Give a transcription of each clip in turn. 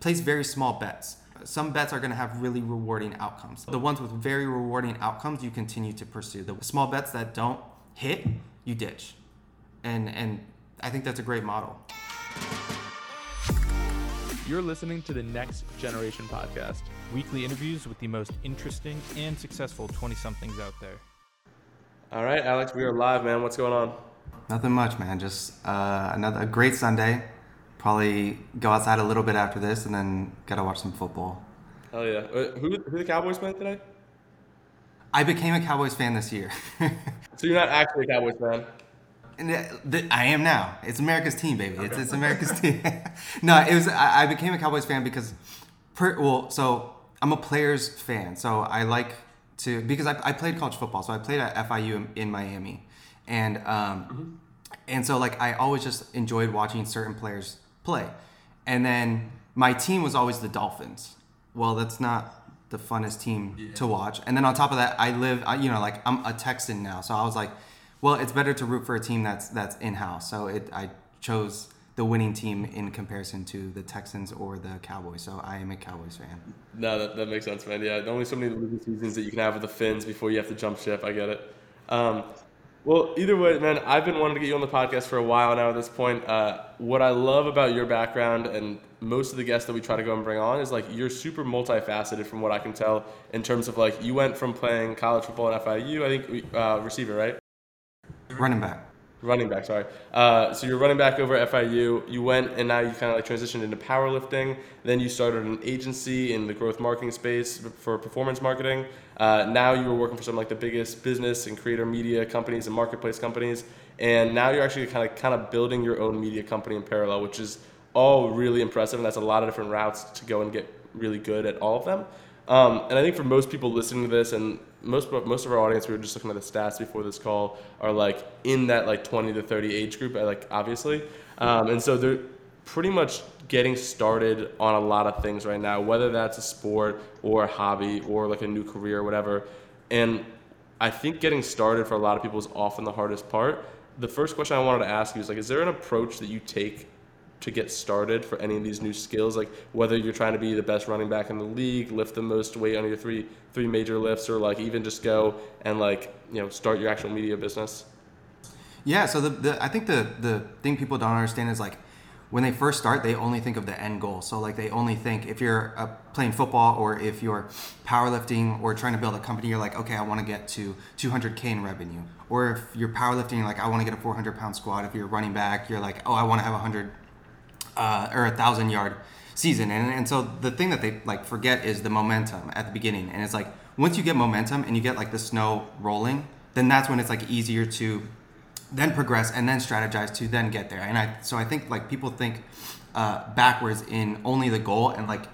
place very small bets. Some bets are going to have really rewarding outcomes. The ones with very rewarding outcomes, you continue to pursue. The small bets that don't hit, you ditch. And and I think that's a great model. You're listening to the Next Generation Podcast, weekly interviews with the most interesting and successful 20 somethings out there. All right, Alex, we are live, man. What's going on? Nothing much, man. Just uh, another a great Sunday. Probably go outside a little bit after this, and then gotta watch some football. Oh yeah. Uh, who who the Cowboys playing today? I became a Cowboys fan this year. so you're not actually a Cowboys fan. And the, I am now. It's America's team, baby. It's, it's America's team. no, it was. I, I, became a Cowboys fan because, per, well, so I'm a players fan. So I like to because I, I played college football. So I played at FIU in, in Miami, and um, mm-hmm. and so like I always just enjoyed watching certain players play, and then my team was always the Dolphins. Well, that's not the funnest team yeah. to watch. And then on top of that, I live. I, you know, like I'm a Texan now, so I was like well, it's better to root for a team that's that's in house. So it, I chose the winning team in comparison to the Texans or the Cowboys. So I am a Cowboys fan. No, that, that makes sense, man. Yeah, only so many losing seasons that you can have with the Fins before you have to jump ship. I get it. Um, well, either way, man, I've been wanting to get you on the podcast for a while now at this point. Uh, what I love about your background and most of the guests that we try to go and bring on is like you're super multifaceted from what I can tell in terms of like you went from playing college football at FIU, I think uh, receiver, right? Running back. Running back, sorry. Uh, so you're running back over at FIU. You went and now you kind of like transitioned into powerlifting. Then you started an agency in the growth marketing space for performance marketing. Uh, now you were working for some like the biggest business and creator media companies and marketplace companies. And now you're actually kind of kind of building your own media company in parallel, which is all really impressive. And that's a lot of different routes to go and get really good at all of them. Um, and I think for most people listening to this, and most most of our audience, we were just looking at the stats before this call, are like in that like 20 to 30 age group, like obviously, um, and so they're pretty much getting started on a lot of things right now, whether that's a sport or a hobby or like a new career or whatever. And I think getting started for a lot of people is often the hardest part. The first question I wanted to ask you is like, is there an approach that you take to get started for any of these new skills? Like whether you're trying to be the best running back in the league lift the most weight on your three three major lifts or like even just go and like you know start your actual media business? Yeah so the, the i think the the thing people don't understand is like when they first start they only think of the end goal. So like they only think if you're uh, playing football or if you're powerlifting or trying to build a company you're like okay i want to get to 200k in revenue. Or if you're powerlifting you're like i want to get a 400 pound squat if you're running back you're like oh i want to have 100 uh, or a thousand yard season. And, and so the thing that they like forget is the momentum at the beginning. And it's like once you get momentum and you get like the snow rolling, then that's when it's like easier to then progress and then strategize to then get there. And I so I think like people think uh, backwards in only the goal and like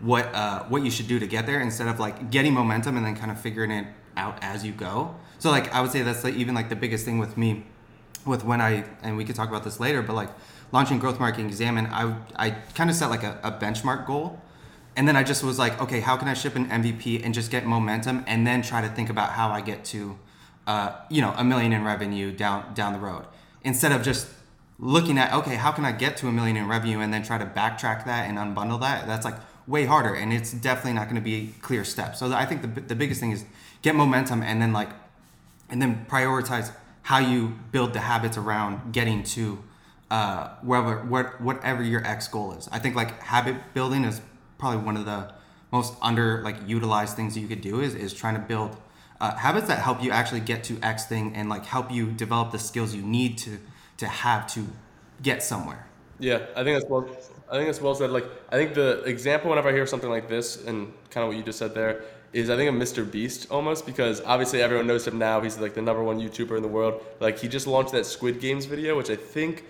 what uh, what you should do to get there instead of like getting momentum and then kind of figuring it out as you go. So like I would say that's like even like the biggest thing with me with when I and we could talk about this later, but like launching growth marketing examine, I I kind of set like a, a benchmark goal, and then I just was like, okay, how can I ship an MVP and just get momentum, and then try to think about how I get to, uh, you know, a million in revenue down down the road, instead of just looking at okay, how can I get to a million in revenue and then try to backtrack that and unbundle that. That's like way harder, and it's definitely not going to be clear steps. So I think the the biggest thing is get momentum and then like, and then prioritize how you build the habits around getting to uh, what, whatever your X goal is. I think like habit building is probably one of the most under like utilized things you could do is is trying to build uh, habits that help you actually get to X thing and like help you develop the skills you need to to have to get somewhere. Yeah, I think that's well. I think that's well said. Like, I think the example whenever I hear something like this and kind of what you just said there is I think a Mr. Beast almost because obviously everyone knows him now. He's like the number one YouTuber in the world. Like he just launched that Squid Games video, which I think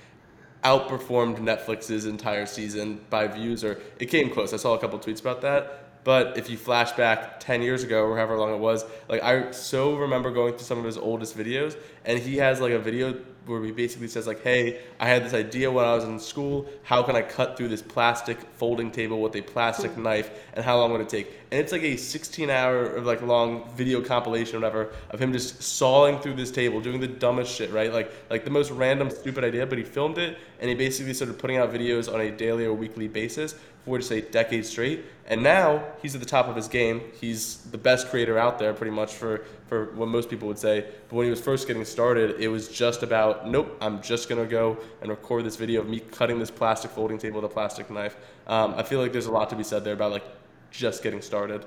outperformed Netflix's entire season by views, or it came close. I saw a couple tweets about that. But if you flash back 10 years ago or however long it was, like I so remember going through some of his oldest videos, and he has like a video where he basically says like, "Hey, I had this idea when I was in school. How can I cut through this plastic folding table with a plastic hmm. knife, and how long would it take?" And it's like a 16-hour like long video compilation, or whatever, of him just sawing through this table, doing the dumbest shit, right? Like like the most random, stupid idea, but he filmed it, and he basically started putting out videos on a daily or weekly basis for just a decade straight. And now he's at the top of his game. He's the best creator out there, pretty much for for what most people would say. But when he was first getting started, it was just about, nope, I'm just gonna go and record this video of me cutting this plastic folding table with a plastic knife. Um, I feel like there's a lot to be said there about like just getting started.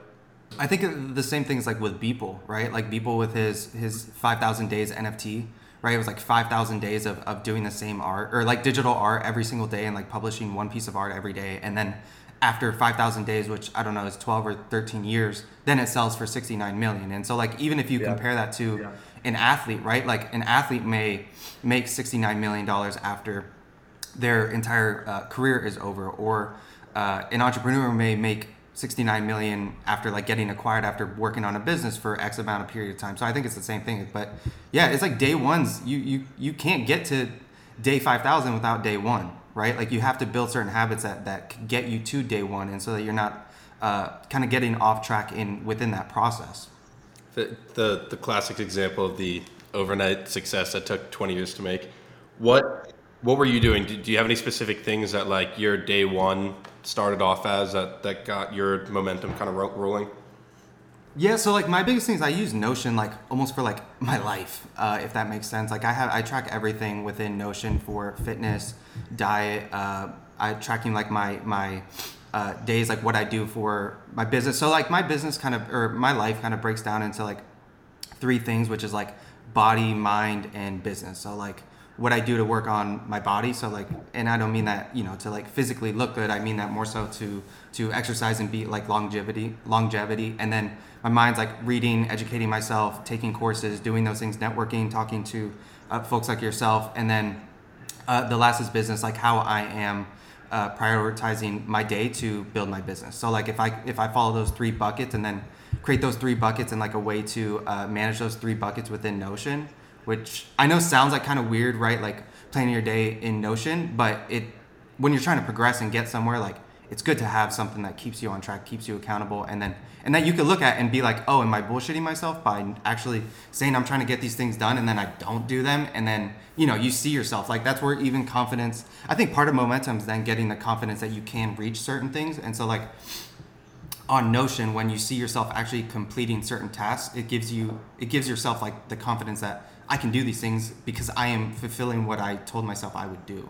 I think the same thing is like with Beeple, right? Like Beeple with his his 5,000 days NFT, right? It was like 5,000 days of, of doing the same art or like digital art every single day and like publishing one piece of art every day. And then after 5,000 days, which I don't know is 12 or 13 years, then it sells for 69 million. And so like even if you yeah. compare that to yeah. an athlete, right? Like an athlete may make 69 million dollars after their entire uh, career is over, or uh, an entrepreneur may make 69 million after like getting acquired after working on a business for X amount of period of time. So I think it's the same thing. But yeah, it's like day ones. You you you can't get to day 5,000 without day one right? Like you have to build certain habits that that get you to day one, and so that you're not uh, kind of getting off track in within that process. The, the the classic example of the overnight success that took 20 years to make. What what were you doing? Do, do you have any specific things that like your day one started off as that that got your momentum kind of ro- rolling? Yeah, so like my biggest thing is I use Notion like almost for like my life, uh, if that makes sense. Like I have, I track everything within Notion for fitness, diet. Uh, I tracking like my my uh, days, like what I do for my business. So like my business kind of or my life kind of breaks down into like three things, which is like body, mind, and business. So like what I do to work on my body. So like, and I don't mean that you know to like physically look good. I mean that more so to to exercise and be like longevity, longevity, and then my mind's like reading, educating myself, taking courses, doing those things, networking, talking to uh, folks like yourself, and then uh, the last is business, like how I am uh, prioritizing my day to build my business. So like if I if I follow those three buckets and then create those three buckets and like a way to uh, manage those three buckets within Notion, which I know sounds like kind of weird, right? Like planning your day in Notion, but it when you're trying to progress and get somewhere, like it's good to have something that keeps you on track, keeps you accountable, and then and that you can look at and be like, oh, am I bullshitting myself by actually saying I'm trying to get these things done and then I don't do them, and then you know you see yourself like that's where even confidence. I think part of momentum is then getting the confidence that you can reach certain things, and so like on Notion, when you see yourself actually completing certain tasks, it gives you it gives yourself like the confidence that I can do these things because I am fulfilling what I told myself I would do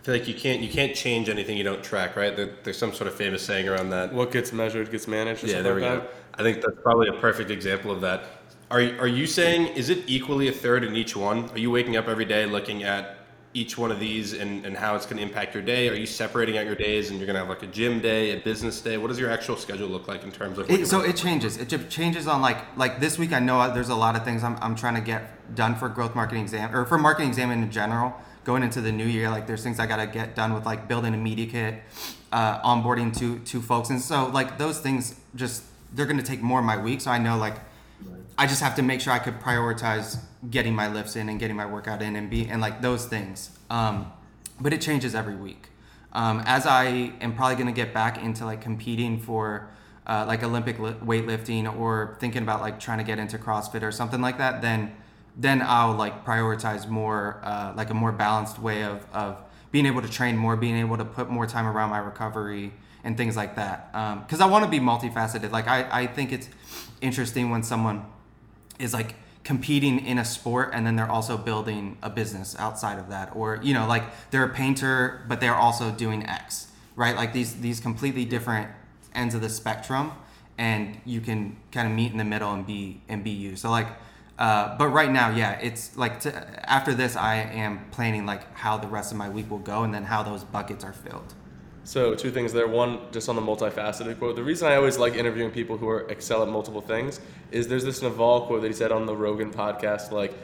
I feel like you can't you can't change anything you don't track, right? There, there's some sort of famous saying around that. What gets measured gets managed. yeah, there we like go. That. I think that's probably a perfect example of that. Are are you saying is it equally a third in each one? Are you waking up every day looking at each one of these and, and how it's going to impact your day? Are you separating out your days and you're going to have like a gym day, a business day? What does your actual schedule look like in terms of? It, so it changes. It changes on like like this week. I know there's a lot of things I'm, I'm trying to get done for growth marketing exam or for marketing exam in general going into the new year, like there's things I gotta get done with like building a media kit, uh, onboarding two two folks, and so like those things just they're gonna take more of my week. So I know like I just have to make sure I could prioritize getting my lifts in and getting my workout in and be and like those things. Um, but it changes every week. Um, as I am probably gonna get back into like competing for. Uh, like Olympic weightlifting or thinking about like trying to get into CrossFit or something like that, then then I'll like prioritize more uh, like a more balanced way of, of being able to train more, being able to put more time around my recovery and things like that. Because um, I want to be multifaceted. Like I, I think it's interesting when someone is like competing in a sport and then they're also building a business outside of that, or you know, like they're a painter but they're also doing X, right? Like these these completely different ends of the spectrum, and you can kind of meet in the middle and be and be you. So like uh, but right now, yeah, it's like to, after this, I am planning like how the rest of my week will go, and then how those buckets are filled. So two things there. One, just on the multifaceted quote. The reason I always like interviewing people who are excel at multiple things is there's this Naval quote that he said on the Rogan podcast like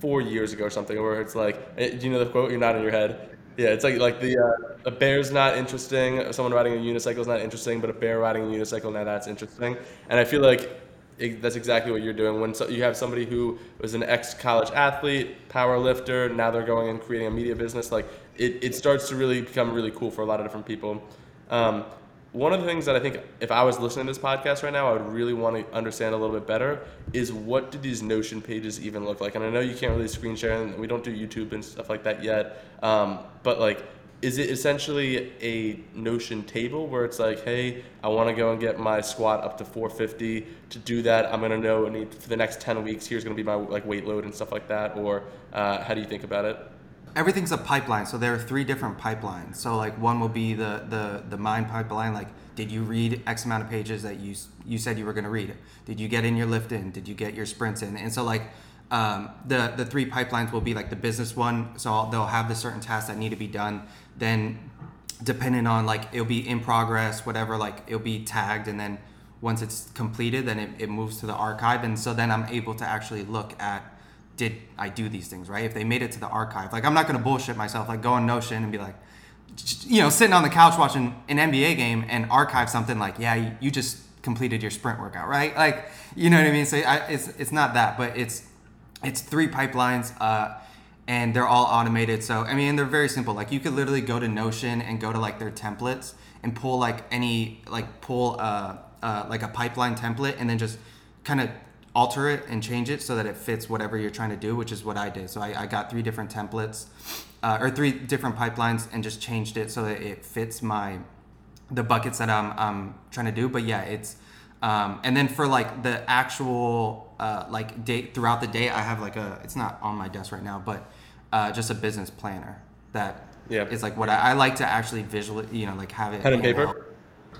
four years ago or something, where it's like, eh, do you know the quote? You're not in your head. Yeah, it's like like the uh, a bear's not interesting. Someone riding a unicycle is not interesting, but a bear riding a unicycle now that's interesting. And I feel like that's exactly what you're doing. When so, you have somebody who was an ex-college athlete, power lifter, now they're going and creating a media business, like it, it starts to really become really cool for a lot of different people. Um, one of the things that I think if I was listening to this podcast right now, I would really want to understand a little bit better is what do these Notion pages even look like? And I know you can't really screen share and we don't do YouTube and stuff like that yet. Um, but like, is it essentially a Notion table where it's like, hey, I want to go and get my squat up to 450. To do that, I'm gonna know I need for the next 10 weeks. Here's gonna be my like weight load and stuff like that. Or uh, how do you think about it? everything's a pipeline so there are three different pipelines so like one will be the the the mind pipeline like did you read x amount of pages that you you said you were going to read did you get in your lift in did you get your sprints in and so like um, the the three pipelines will be like the business one so they'll have the certain tasks that need to be done then depending on like it'll be in progress whatever like it'll be tagged and then once it's completed then it, it moves to the archive and so then i'm able to actually look at did I do these things right? If they made it to the archive, like I'm not gonna bullshit myself, like go on Notion and be like, you know, sitting on the couch watching an NBA game and archive something like, yeah, you, you just completed your sprint workout, right? Like, you know what I mean? So I, it's it's not that, but it's it's three pipelines, uh, and they're all automated. So I mean, they're very simple. Like you could literally go to Notion and go to like their templates and pull like any like pull uh, uh like a pipeline template and then just kind of alter it and change it so that it fits whatever you're trying to do, which is what I did. So I, I got three different templates uh, or three different pipelines and just changed it so that it fits my the buckets that I'm, I'm trying to do. But yeah, it's um, and then for like the actual uh, like date throughout the day, I have like a it's not on my desk right now, but uh, just a business planner that Yeah. is like what I, I like to actually visually, you know, like have it Pen and paper? out.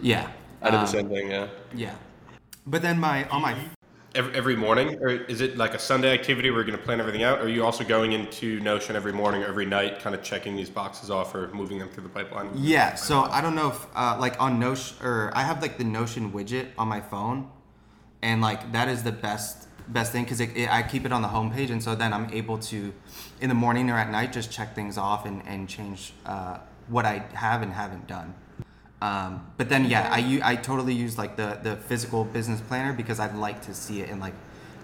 Yeah, I did the Um, same thing, yeah. Yeah, but then my on my Every, every morning, or is it like a Sunday activity where you're going to plan everything out? Or are you also going into Notion every morning or every night, kind of checking these boxes off or moving them through the pipeline? Yeah, so I don't know if uh, like on Notion or I have like the Notion widget on my phone, and like that is the best best thing because I keep it on the homepage, and so then I'm able to, in the morning or at night, just check things off and and change uh, what I have and haven't done. Um, but then yeah, I, I totally use like the the physical business planner because I'd like to see it and like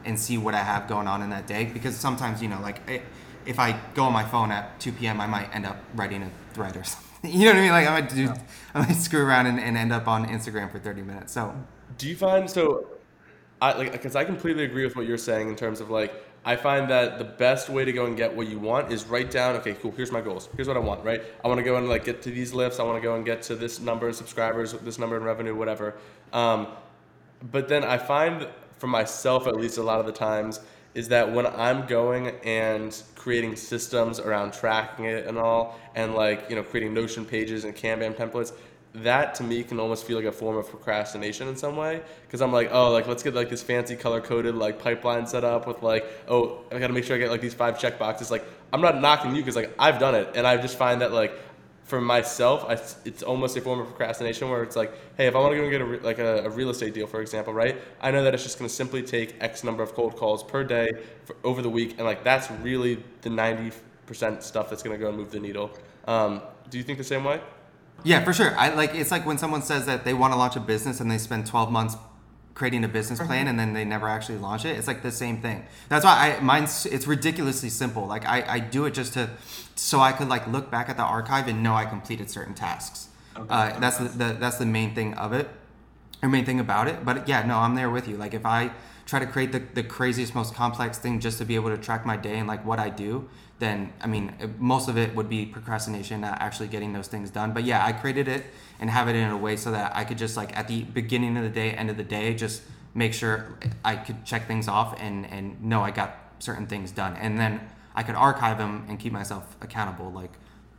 and see what I have going on in that day because sometimes you know like i if I go on my phone at 2 p.m. I might end up writing a thread or something. You know what I mean? Like I might do I might screw around and, and end up on Instagram for 30 minutes. So Do you find so? I like because I completely agree with what you're saying in terms of like I find that the best way to go and get what you want is write down. Okay, cool. Here's my goals. Here's what I want. Right. I want to go and like get to these lifts. I want to go and get to this number of subscribers, this number in revenue, whatever. Um, but then I find for myself, at least a lot of the times, is that when I'm going and creating systems around tracking it and all, and like you know creating Notion pages and Kanban templates, that to me can almost feel like a form of procrastination in some way because I'm like, oh, like let's get like this fancy color coded like pipeline set up with like, oh, I got to make sure I get like these five check boxes. Like I'm not knocking you because like I've done it, and I just find that like for myself, I, it's almost a form of procrastination where it's like, hey, if I want to go and get a, re- like a, a real estate deal, for example, right? I know that it's just going to simply take X number of cold calls per day for, over the week, and like that's really the 90% stuff that's going to go and move the needle. Um, do you think the same way? Yeah, for sure. I like it's like when someone says that they want to launch a business and they spend 12 months creating a business plan and then they never actually launch it. It's like the same thing. That's why I mine's it's ridiculously simple. Like I, I do it just to so I could like look back at the archive and know I completed certain tasks. Uh, that's the, the that's the main thing of it, or main thing about it. But yeah, no, I'm there with you. Like if I try to create the, the craziest, most complex thing just to be able to track my day and like what I do, then I mean most of it would be procrastination, not actually getting those things done. But yeah, I created it and have it in a way so that I could just like at the beginning of the day, end of the day, just make sure I could check things off and and know I got certain things done, and then I could archive them and keep myself accountable. Like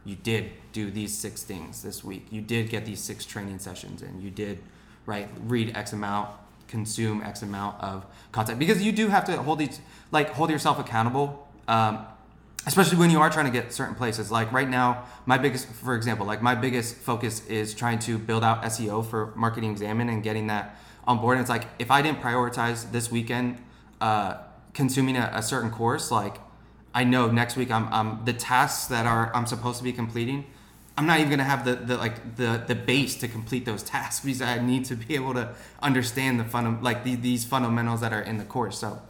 you did do these six things this week. You did get these six training sessions and You did right read X amount, consume X amount of content because you do have to hold these like hold yourself accountable. Um, especially when you are trying to get certain places like right now my biggest for example like my biggest focus is trying to build out seo for marketing examine and getting that on board and it's like if i didn't prioritize this weekend uh, consuming a, a certain course like i know next week I'm, I'm the tasks that are i'm supposed to be completing I'm not even gonna have the, the like the the base to complete those tasks because I need to be able to understand the fun like the, these fundamentals that are in the course. So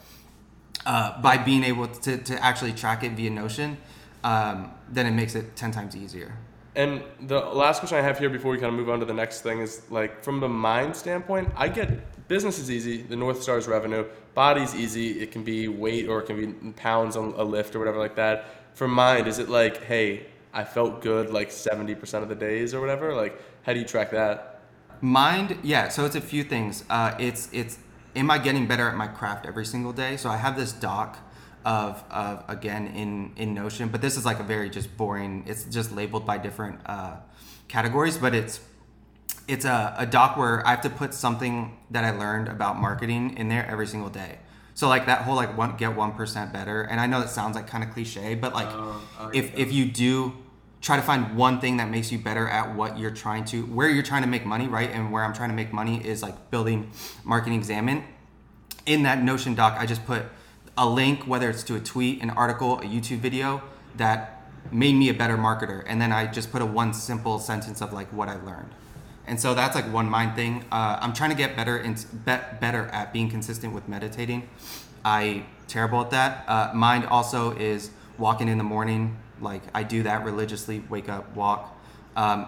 uh, by being able to, to actually track it via Notion, um, then it makes it ten times easier. And the last question I have here before we kind of move on to the next thing is like from the mind standpoint, I get business is easy, the North Star is revenue, body's easy, it can be weight or it can be pounds on a lift or whatever like that. For mind, is it like, hey, I felt good like 70% of the days or whatever? Like, how do you track that? Mind, yeah. So it's a few things. Uh, it's it's am I getting better at my craft every single day? So I have this doc of, of again in in Notion, but this is like a very just boring. It's just labeled by different uh, categories, but it's it's a, a doc where I have to put something that I learned about marketing in there every single day. So like that whole like one get one percent better, and I know that sounds like kind of cliche, but like uh, if if you do try to find one thing that makes you better at what you're trying to where you're trying to make money, right? And where I'm trying to make money is like building marketing examine. In that Notion doc, I just put a link, whether it's to a tweet, an article, a YouTube video that made me a better marketer, and then I just put a one simple sentence of like what I learned. And so that's like one mind thing. Uh, I'm trying to get better in be, better at being consistent with meditating. I terrible at that. Uh, mind also is walking in the morning. Like I do that religiously. Wake up, walk. Um,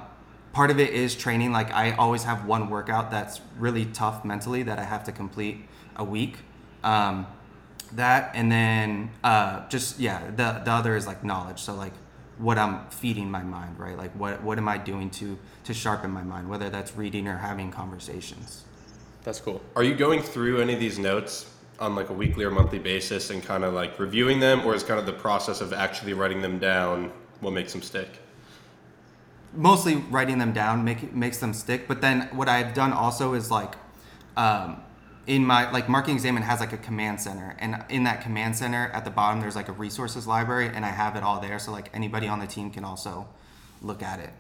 part of it is training. Like I always have one workout that's really tough mentally that I have to complete a week. Um, that and then uh, just yeah, the the other is like knowledge. So like what I'm feeding my mind, right? Like what what am I doing to to sharpen my mind, whether that's reading or having conversations. That's cool. Are you going through any of these notes on like a weekly or monthly basis and kind of like reviewing them, or is kind of the process of actually writing them down what makes them stick? Mostly writing them down make, makes them stick. But then what I've done also is like um, in my like marketing examine has like a command center and in that command center at the bottom there's like a resources library and i have it all there so like anybody on the team can also look at it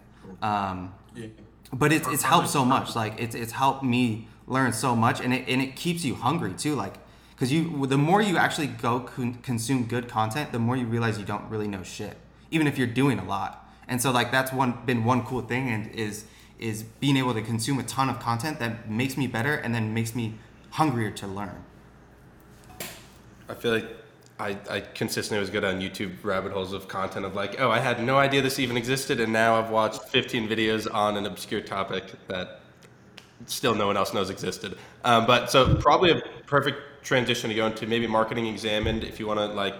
um, Yeah. but it's, it's helped so much like it's, it's helped me learn so much and it, and it keeps you hungry too like because you the more you actually go con- consume good content the more you realize you don't really know shit even if you're doing a lot and so like that's one been one cool thing and is is being able to consume a ton of content that makes me better and then makes me hungrier to learn. I feel like I, I consistently was good on YouTube rabbit holes of content of like, oh, I had no idea this even existed, and now I've watched 15 videos on an obscure topic that still no one else knows existed. Um, but so probably a perfect transition to go into maybe marketing examined if you want to like,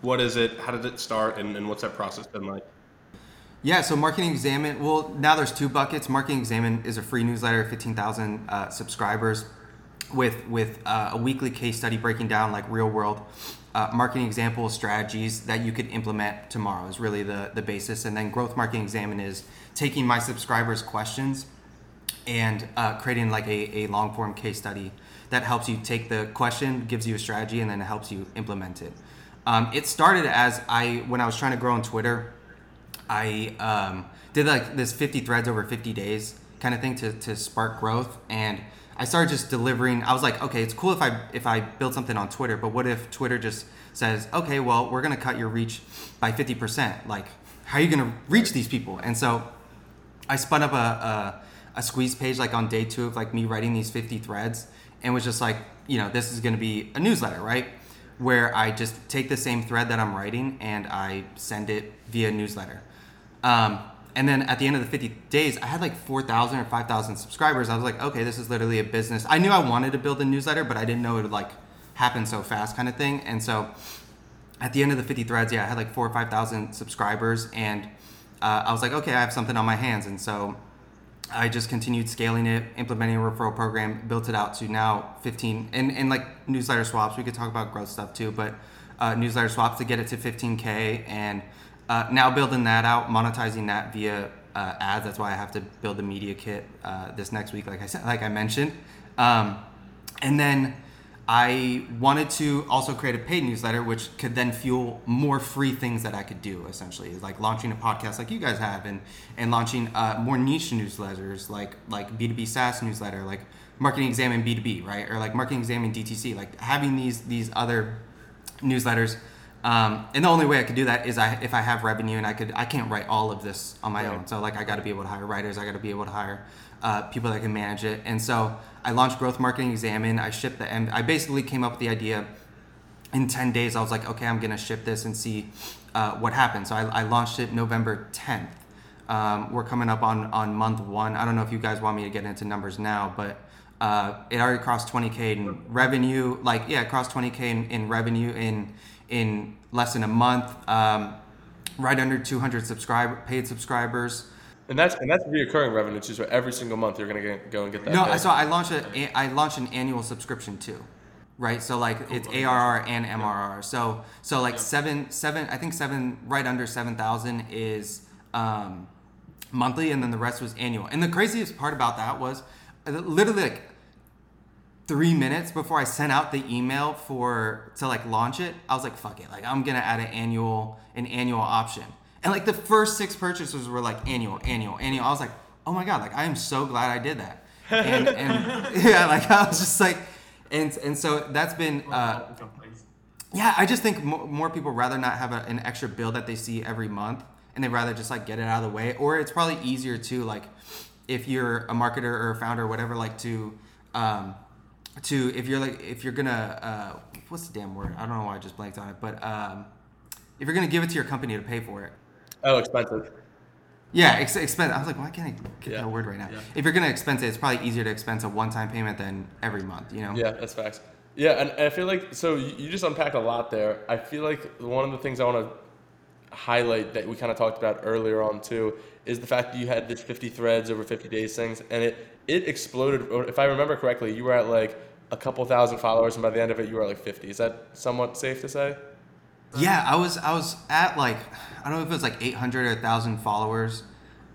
what is it? How did it start? And, and what's that process been like? Yeah, so Marketing Examine, well, now there's two buckets. Marketing Examine is a free newsletter, 15,000 uh, subscribers with with uh, a weekly case study breaking down like real world uh, marketing example strategies that you could implement tomorrow is really the the basis. And then growth marketing examine is taking my subscribers questions and uh, creating like a, a long form case study that helps you take the question gives you a strategy and then it helps you implement it. Um, it started as i when i was trying to grow on twitter i um, did like this 50 threads over 50 days kind of thing to, to spark growth. And I started just delivering. I was like, okay, it's cool if I if I build something on Twitter, but what if Twitter just says, okay, well, we're gonna cut your reach by fifty percent? Like, how are you gonna reach these people? And so, I spun up a, a a squeeze page like on day two of like me writing these fifty threads, and was just like, you know, this is gonna be a newsletter, right? Where I just take the same thread that I'm writing and I send it via newsletter. Um, and then at the end of the 50 days, I had like 4,000 or 5,000 subscribers. I was like, okay, this is literally a business. I knew I wanted to build a newsletter, but I didn't know it would like happen so fast, kind of thing. And so at the end of the 50 threads, yeah, I had like four or 5,000 subscribers, and uh, I was like, okay, I have something on my hands. And so I just continued scaling it, implementing a referral program, built it out to now 15, and, and like newsletter swaps. We could talk about growth stuff too, but uh, newsletter swaps to get it to 15K and uh, now building that out, monetizing that via uh, ads. That's why I have to build the media kit uh, this next week, like I said, like I mentioned. Um, and then I wanted to also create a paid newsletter, which could then fuel more free things that I could do. Essentially, like launching a podcast like you guys have, and and launching uh, more niche newsletters like like B two B SaaS newsletter, like Marketing Examine B two B, right, or like Marketing Examine DTC, like having these these other newsletters Um, and the only way I could do that is I if I have revenue and I could I can't write all of this on my Right. own. So like I got to be able to hire writers. I got to be able to hire uh, people that can manage it. And so I launched Growth Marketing Examine. I shipped the and I basically came up with the idea in 10 days. I was like, okay, I'm gonna ship this and see uh, what happens. So I, I launched it November 10th. Um, we're coming up on on month one. I don't know if you guys want me to get into numbers now, but uh, it already crossed 20k in revenue. Like yeah, it crossed 20k in, in revenue in in less than a month. Um, right under 200 subscriber paid subscribers. And that's and that's reoccurring revenue too. So every single month you're gonna get, go and get that. No, bill. so I launched a I launched an annual subscription too, right? So like it's ARR and MRR. So so like seven seven I think seven right under seven thousand is um, monthly, and then the rest was annual. And the craziest part about that was uh, literally like three minutes before I sent out the email for to like launch it, I was like, fuck it, like I'm gonna add an annual an annual option. And like the first six purchases were like annual, annual, annual. I was like, oh my god, like I am so glad I did that. And, and yeah, like I was just like, and and so that's been uh, yeah. I just think more, more people rather not have a, an extra bill that they see every month, and they rather just like get it out of the way. Or it's probably easier to like if you're a marketer or a founder or whatever, like to um, to if you're like if you're gonna uh, what's the damn word? I don't know why I just blanked on it, but um, if you're gonna give it to your company to pay for it, oh, expensive. yeah, ex- expense. I was like, why can't I get Yeah. that word right now? Yeah. If you're gonna expense it, it's probably easier to expense a one-time payment than every month. You know? Yeah, that's facts. Yeah, and, and I feel like so you, you just unpacked a lot there. I feel like one of the things I want to highlight that we kind of talked about earlier on too is the fact that you had this 50 threads over 50 days things, and it it exploded. If I remember correctly, you were at like a couple thousand followers, and by the end of it, you were at like 50. Is that somewhat safe to say? Yeah, I was I was at like I don't know if it was like 800 or 1,000 followers,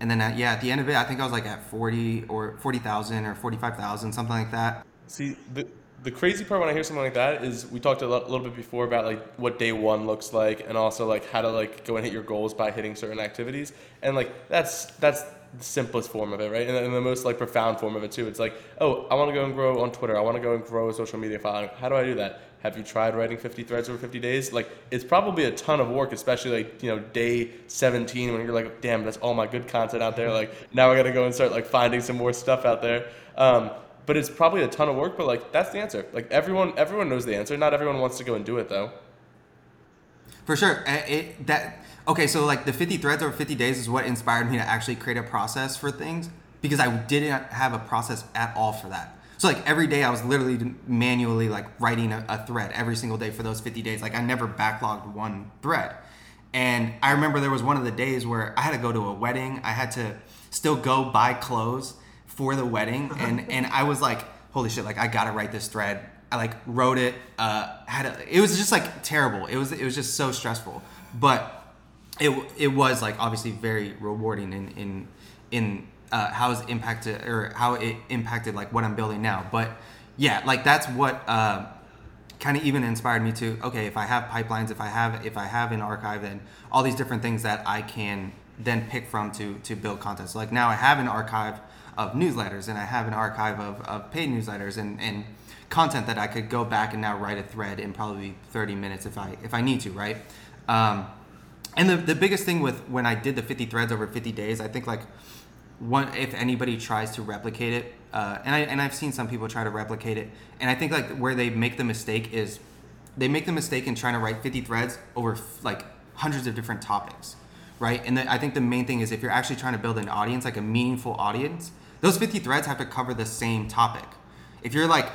and then at, yeah, at the end of it, I think I was like at 40 or 40,000 or 45,000, something like that. See, the the crazy part when I hear something like that is we talked a lo- little bit before about like what day one looks like, and also like how to like go and hit your goals by hitting certain activities, and like that's that's the simplest form of it, right? And, and the most like profound form of it too. It's like, oh, I want to go and grow on Twitter. I want to go and grow a social media following. How do I do that? Have you tried writing 50 threads over 50 days? Like, it's probably a ton of work, especially like, you know, day 17 when you're like, damn, that's all my good content out there. Like, now I got to go and start like finding some more stuff out there. Um, but it's probably a ton of work, but like, that's the answer. Like, everyone, everyone knows the answer. Not everyone wants to go and do it though. For sure. Uh, It, that okay. So like the 50 threads over 50 days is what inspired me to actually create a process for things because I didn't have a process at all for that. So like every day I was literally manually like writing a, a thread every single day for those 50 days. Like I never backlogged one thread. And I remember there was one of the days where I had to go to a wedding. I had to still go buy clothes for the wedding, and and I was like, holy shit! Like I gotta write this thread. I like wrote it. Uh, had a, it was just like terrible. It was it was just so stressful, but it it was like obviously very rewarding in in in uh, how it's impacted or how it impacted like what I'm building now. But yeah, like that's what. Uh, kind of even inspired me to okay if i have pipelines if i have if i have an archive then all these different things that i can then pick from to to build content so like now i have an archive of newsletters and i have an archive of, of paid newsletters and and content that i could go back and now write a thread in probably 30 minutes if i if i need to right? Um, and the, the biggest thing with when i did the 50 threads over 50 days i think like one if anybody tries to replicate it uh, and I and I've seen some people try to replicate it and I think like where they make the mistake is they make the mistake in trying to write 50 threads over f- like hundreds of different topics right? And the, I think the main thing is if you're actually trying to build an audience like a meaningful audience those 50 threads have to cover the same topic if you're like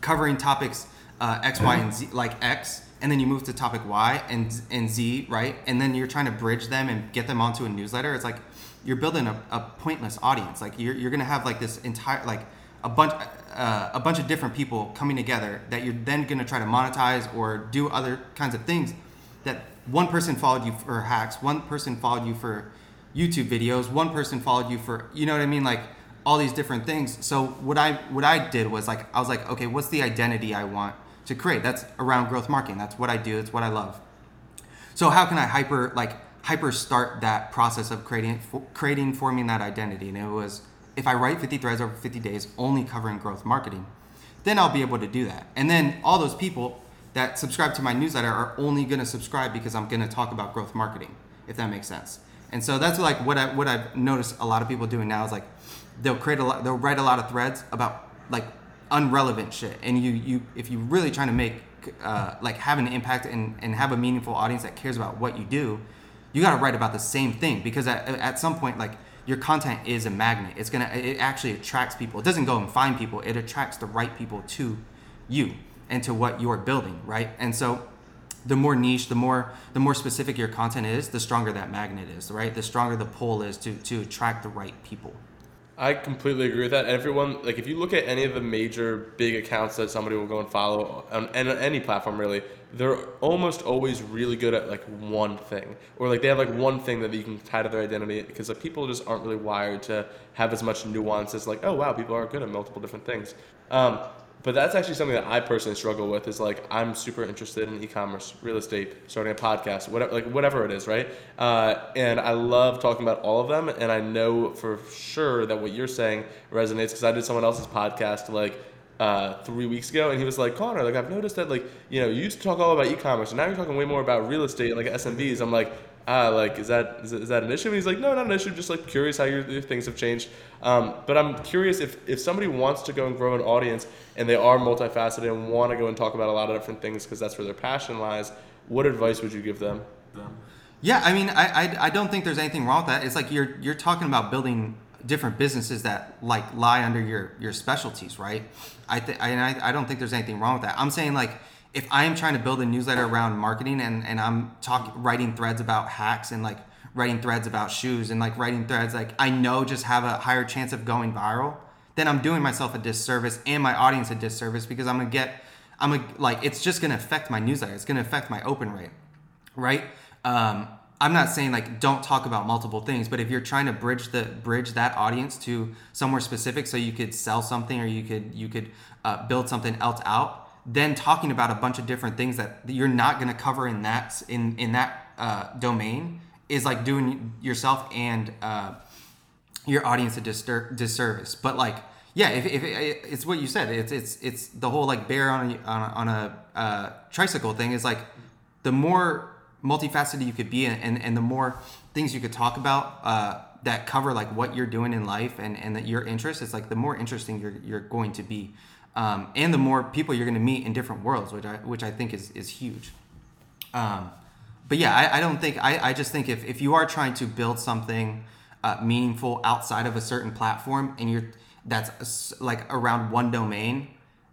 covering topics uh, X, Y, and Z, like X, and then you move to topic Y and and Z, right? And then you're trying to bridge them and get them onto a newsletter. It's like you're building a, a pointless audience. Like you're, you're gonna have like this entire like a bunch uh, a bunch of different people coming together that you're then gonna try to monetize or do other kinds of things. That one person followed you for hacks, one person followed you for YouTube videos, one person followed you for you know what I mean, like all these different things. So what I what I did was like I was like, okay, what's the identity I want to create? That's around growth marketing. That's what I do. It's what I love. So how can I hyper like hyper start that process of creating for, creating forming that identity? And it was if I write 50 threads over 50 days only covering growth marketing, then I'll be able to do that. And then all those people that subscribe to my newsletter are only going to subscribe because I'm going to talk about growth marketing, if that makes sense. And so that's like what I what I've noticed a lot of people doing now is like they'll create a lot, they'll write a lot of threads about like unrelevant shit, and you you if you're really trying to make uh, like have an impact and and have a meaningful audience that cares about what you do, you got to write about the same thing because at, at some point like your content is a magnet. It's gonna it actually attracts people. It doesn't go and find people. It attracts the right people to you and to what you're building, right? And so the more niche, the more the more specific your content is, the stronger that magnet is, right? The stronger the pull is to to attract the right people. I completely agree with that. Everyone, like, if you look at any of the major big accounts that somebody will go and follow on, on any platform, really, they're almost always really good at like one thing, or like they have like one thing that you can tie to their identity. Because like people just aren't really wired to have as much nuance as like, oh wow, people are good at multiple different things. Um, but that's actually something that I personally struggle with. Is like I'm super interested in e-commerce, real estate, starting a podcast, whatever, like whatever it is, right? Uh, and I love talking about all of them. And I know for sure that what you're saying resonates because I did someone else's podcast like uh, three weeks ago, and he was like, Connor, like I've noticed that like you know you used to talk all about e-commerce, and now you're talking way more about real estate, like SMBs. I'm like, ah, like is that is, is that an issue? And he's like, no, not an issue. Just like curious how your, your things have changed. Um, but I'm curious if if somebody wants to go and grow an audience and they are multifaceted and want to go and talk about a lot of different things because that's where their passion lies. What advice would you give them? Yeah, I mean, I, I, I don't think there's anything wrong with that. It's like you're you're talking about building different businesses that like lie under your your specialties, right? I think I, I don't think there's anything wrong with that. I'm saying like if I am trying to build a newsletter around marketing and and I'm talking writing threads about hacks and like writing threads about shoes and like writing threads like I know just have a higher chance of going viral, then I'm doing myself a disservice and my audience a disservice because I'm gonna get I'm a, like it's just gonna affect my newsletter. It's gonna affect my open rate, right? Um, I'm not saying like don't talk about multiple things, but if you're trying to bridge the bridge that audience to somewhere specific, so you could sell something or you could you could uh, build something else out, then talking about a bunch of different things that you're not going to cover in that in in that uh, domain is like doing yourself and uh, your audience a distur- disservice. But like yeah, if, if it, it's what you said, it's it's it's the whole like bear on a on a, uh, tricycle thing is like the more multifaceted you could be and, and, and the more things you could talk about uh, that cover like what you're doing in life and, and that your interest it's like the more interesting you're, you're going to be um, and the more people you're going to meet in different worlds which I, which I think is, is huge um, but yeah I, I don't think I, I just think if, if you are trying to build something uh, meaningful outside of a certain platform and you're that's like around one domain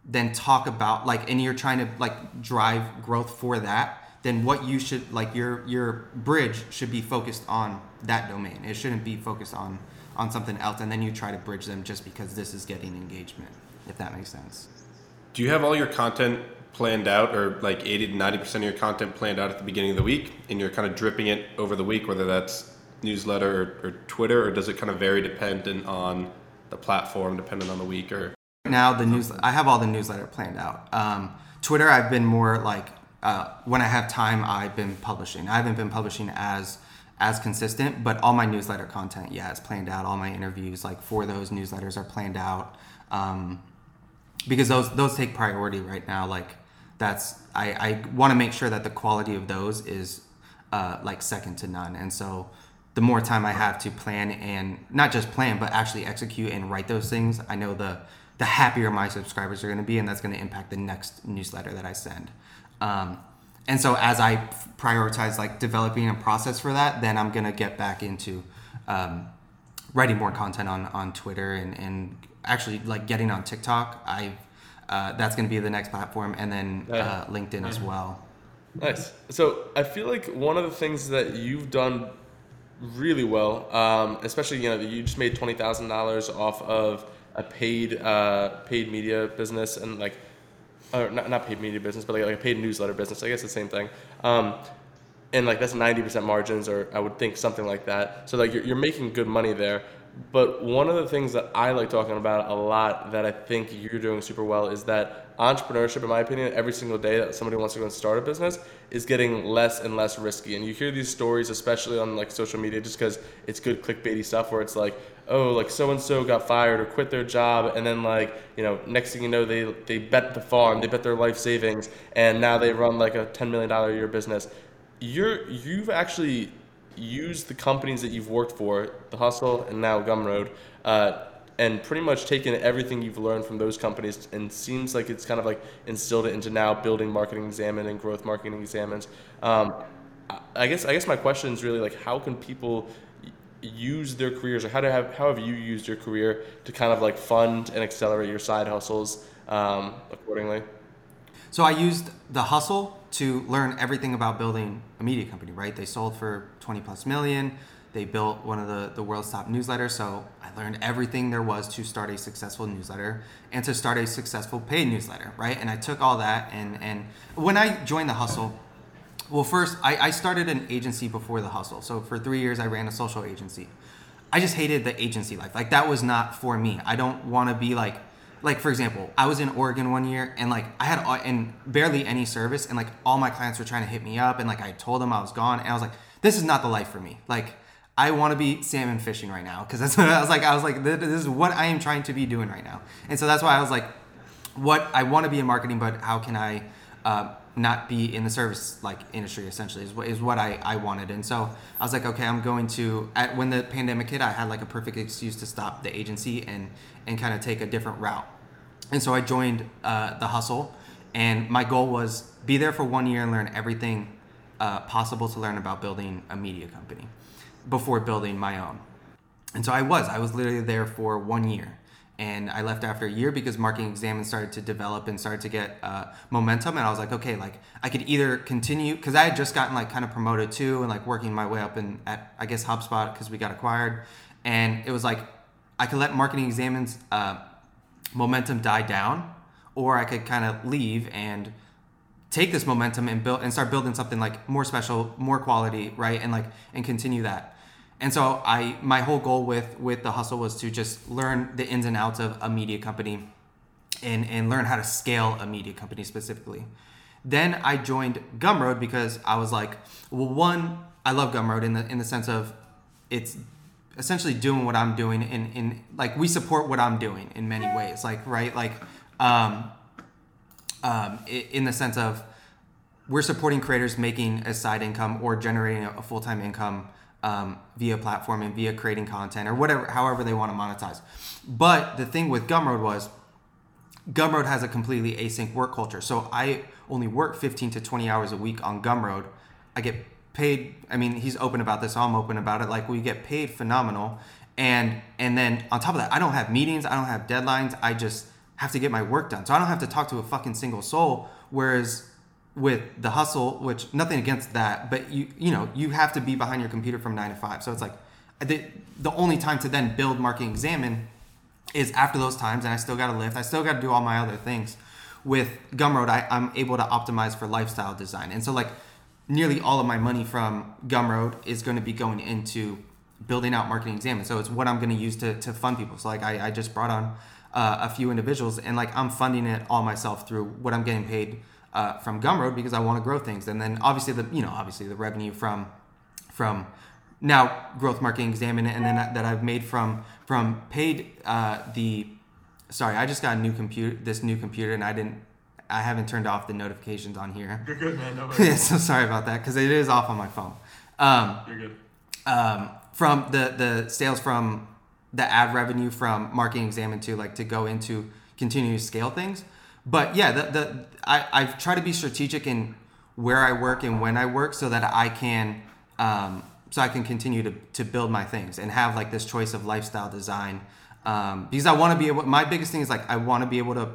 then talk about like and you're trying to like drive growth for that then what you should like your your bridge should be focused on that domain. It shouldn't be focused on on something else, and then you try to bridge them just because this is getting engagement. If that makes sense. Do you have all your content planned out, or like eighty to ninety percent of your content planned out at the beginning of the week, and you're kind of dripping it over the week, whether that's newsletter or, or Twitter, or does it kind of vary dependent on the platform, dependent on the week, or? Now the news, I have all the newsletter planned out. Um, Twitter, I've been more like uh, when I have time, I've been publishing. I haven't been publishing as as consistent, but all my newsletter content, yeah, is planned out. All my interviews, like for those newsletters, are planned out um, because those those take priority right now. Like that's I, I want to make sure that the quality of those is uh, like second to none, and so the more time I have to plan and not just plan, but actually execute and write those things, I know the the happier my subscribers are going to be, and that's going to impact the next newsletter that I send. Um, and so as I prioritize like developing a process for that, then I'm gonna get back into um, writing more content on on Twitter and and actually like getting on TikTok. I uh, that's gonna be the next platform, and then uh, LinkedIn as well. Nice. So I feel like one of the things that you've done really well, um, especially you know you just made twenty thousand dollars off of a paid uh, paid media business and like or not, not paid media business, but like, like a paid newsletter business. I guess the same thing. Um, and like that's 90% margins, or I would think something like that. So like you're, you're making good money there. But one of the things that I like talking about a lot that I think you're doing super well is that entrepreneurship, in my opinion, every single day that somebody wants to go and start a business is getting less and less risky. And you hear these stories, especially on like social media, just because it's good clickbaity stuff where it's like, oh, like so and so got fired or quit their job, and then like you know, next thing you know, they they bet the farm, they bet their life savings, and now they run like a ten million dollar a year business. You're you've actually used the companies that you've worked for, the Hustle and now Gumroad, uh, and pretty much taken everything you've learned from those companies and seems like it's kind of like instilled it into now building marketing examine and growth marketing examines. Um, I guess I guess my question is really like how can people use their careers or how to have how have you used your career to kind of like fund and accelerate your side hustles um, accordingly? So I used the hustle to learn everything about building a media company, right? They sold for 20 plus million. They built one of the, the world's top newsletters. So I learned everything there was to start a successful newsletter and to start a successful paid newsletter, right? And I took all that and, and when I joined the hustle, well, first, I, I started an agency before the hustle. So for three years, I ran a social agency. I just hated the agency life. Like that was not for me. I don't want to be like, like for example, I was in Oregon one year and like I had all, and barely any service and like all my clients were trying to hit me up and like I told them I was gone and I was like, this is not the life for me. Like I want to be salmon fishing right now because that's what I was like. I was like, this is what I am trying to be doing right now. And so that's why I was like, what I want to be in marketing, but how can I uh, not be in the service like industry essentially is what is what I, I wanted. And so I was like okay I'm going to at when the pandemic hit I had like a perfect excuse to stop the agency and and kind of take a different route. And so I joined uh, the hustle and my goal was be there for one year and learn everything uh, possible to learn about building a media company before building my own. And so I was I was literally there for one year and I left after a year because Marketing Examined started to develop and started to get uh, momentum. And I was like, okay, like I could either continue because I had just gotten like kind of promoted too and like working my way up in at I guess HubSpot because we got acquired, and it was like I could let Marketing Examined's uh, momentum die down, or I could kind of leave and take this momentum and build and start building something like more special, more quality, right, and like and continue that. And so I my whole goal with with the hustle was to just learn the ins and outs of a media company and and learn how to scale a media company specifically. Then I joined Gumroad because I was like, well, one, I love Gumroad in the in the sense of it's essentially doing what I'm doing in in like we support what I'm doing in many ways. Like right, like um, um, in the sense of we're supporting creators making a side income or generating a full time income um, via platform and via creating content or whatever, however they want to monetize. But the thing with Gumroad was Gumroad has a completely async work culture. So I only work 15 to 20 hours a week on Gumroad. I get paid. I mean, he's open about this. I'm open about it. Like we get paid phenomenal. And, and then on top of that, I don't have meetings. I don't have deadlines. I just have to get my work done. So I don't have to talk to a fucking single soul. Whereas with the hustle, which nothing against that, but you you know you have to be behind your computer from nine to five. So it's like the the only time to then build Marketing Examined is after those times, and I still got to lift. I still got to do all my other things. With Gumroad, I, I'm able to optimize for lifestyle design, and so like nearly all of my money from Gumroad is going to be going into building out Marketing Examined. So it's what I'm going to use to to fund people. So like I, I just brought on uh, a few individuals, and like I'm funding it all myself through what I'm getting paid uh, from Gumroad because I want to grow things, and then obviously the you know obviously the revenue from from now growth Marketing Examined and then that, that I've made from from paid uh, the sorry I just got a new computer this new computer and I didn't I haven't turned off the notifications on here. You're good, man. No yeah, so sorry about that because it is off on my phone. Um, You're good. um, from the the sales from the ad revenue from Marketing Examined to like to go into continue to scale things but yeah, the, the I I've tried to be strategic in where I work and when I work so that I can um, so I can continue to to build my things and have like this choice of lifestyle design um, because I want to be able. My biggest thing is like I want to be able to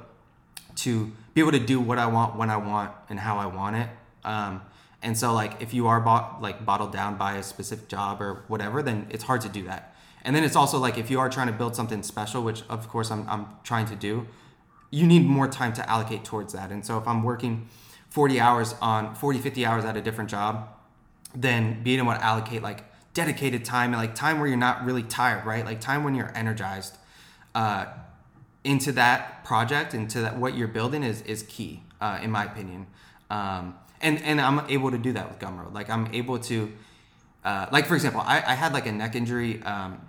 to be able to do what I want when I want and how I want it. Um, and so like if you are bought like bottled down by a specific job or whatever, then it's hard to do that. And then it's also like if you are trying to build something special, which of course I'm I'm trying to do you need more time to allocate towards that. And so if I'm working 40 hours on 40, 50 hours at a different job, then being able to allocate like dedicated time and like time where you're not really tired, right? Like time when you're energized uh, into that project, into that what you're building is is key, uh, in my opinion. Um, and and I'm able to do that with Gumroad. Like I'm able to, uh, like for example, I, I had like a neck injury um,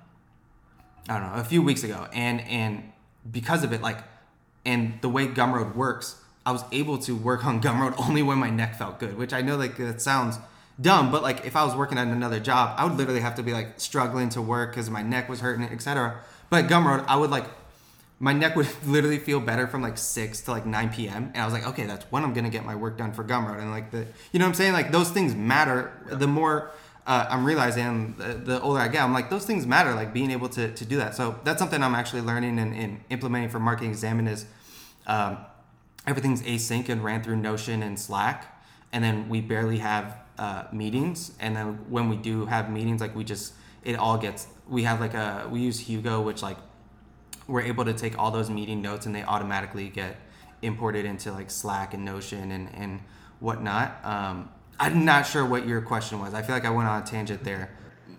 I don't know, a few weeks ago, and and because of it, like, and the way Gumroad works, I was able to work on Gumroad only when my neck felt good, which I know like that sounds dumb, but like if I was working at another job, I would literally have to be like struggling to work because my neck was hurting, etc. But Gumroad, I would like my neck would literally feel better from like 6 to like 9 p.m and i was like okay that's when i'm gonna get my work done for gumroad and like the you know what i'm saying? Like those things matter. The more uh, i'm realizing the, the, older i get i'm like those things matter like being able to, to do that so that's something i'm actually learning and, and implementing for Marketing Examined is um, everything's async and ran through notion and slack and then we barely have uh, meetings and then when we do have meetings like we just it all gets we have like a we use hugo which like we're able to take all those meeting notes and they automatically get imported into like Slack and Notion and, and whatnot. Um, I'm not sure what your question was. I feel like I went on a tangent there.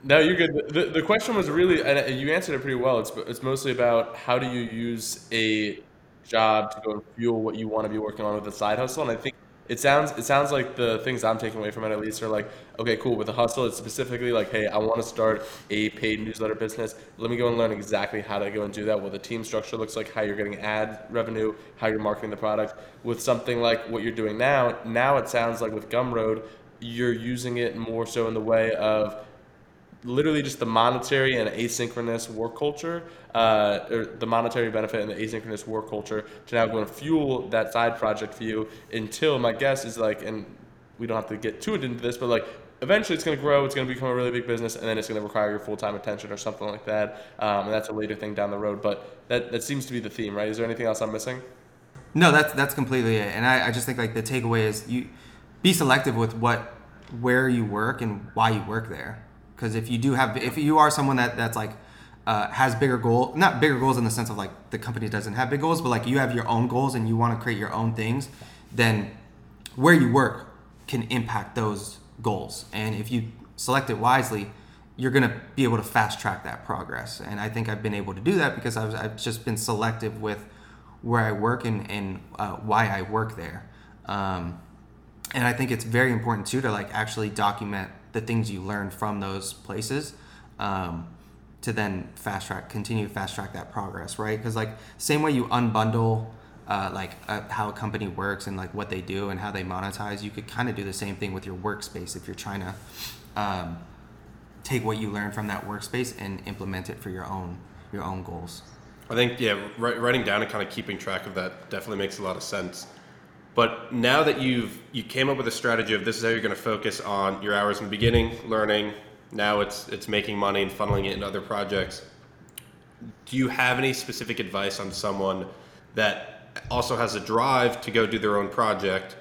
No, you're good. The, the question was really, and you answered it pretty well. It's, it's mostly about how do you use a job to go and fuel what you want to be working on with a side hustle. And I think it sounds it sounds like the things I'm taking away from it at least are like, okay, cool. With the hustle, it's specifically like, hey, I want to start a paid newsletter business. Let me go and learn exactly how to go and do that. What the team structure looks like, how you're getting ad revenue, how you're marketing the product. With something like what you're doing now, now it sounds like with Gumroad, you're using it more so in the way of literally just the monetary and asynchronous work culture, uh, or the monetary benefit and the asynchronous work culture to now go and fuel that side project for you until my guess is like, and we don't have to get too into this, but like eventually it's going to grow, it's going to become a really big business, and then it's going to require your full time attention or something like that. Um, and that's a later thing down the road. But that, that seems to be the theme, right? Is there anything else I'm missing? No, that's that's completely it. And I, I just think like the takeaway is you be selective with what where you work and why you work there because if you do have if you are someone that that's like uh, has bigger goal not bigger goals in the sense of like the company doesn't have big goals but like you have your own goals and you want to create your own things then where you work can impact those goals. And if you select it wisely you're going to be able to fast track that progress. And i think i've been able to do that because i've, I've just been selective with where i work and, and uh, why i work there. Um, and i think it's very important too to like actually document the things you learn from those places um, to then fast track, continue fast track that progress, right? Because like same way you unbundle uh, like uh, how a company works and like what they do and how they monetize, you could kind of do the same thing with your workspace if you're trying to um, take what you learn from that workspace and implement it for your own your own goals. I think yeah, writing down and kind of keeping track of that definitely makes a lot of sense. But now that you've you came up with a strategy of this is how you're going to focus on your hours in the beginning, learning. Now it's it's making money and funneling it into other projects. Do you have any specific advice on someone that also has a drive to go do their own project,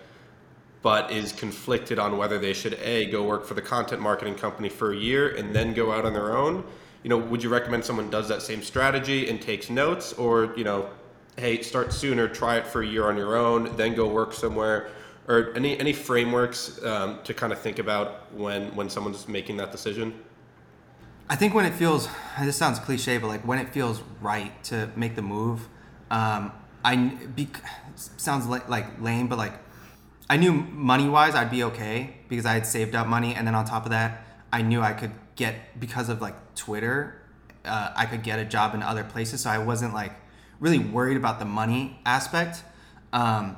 but is conflicted on whether they should a go work for the content marketing company for a year and then go out on their own? You know, would you recommend someone does that same strategy and takes notes, or you know, hey, start sooner, try it for a year on your own, then go work somewhere, or any any frameworks um, to kind of think about when when someone's making that decision? I think when it feels this sounds cliche, but like when it feels right to make the move, um, I be, sounds like, like lame, but like I knew money wise I'd be okay because I had saved up money, and then on top of that, I knew I could get because of like Twitter, uh, I could get a job in other places, so I wasn't like really worried about the money aspect. Um,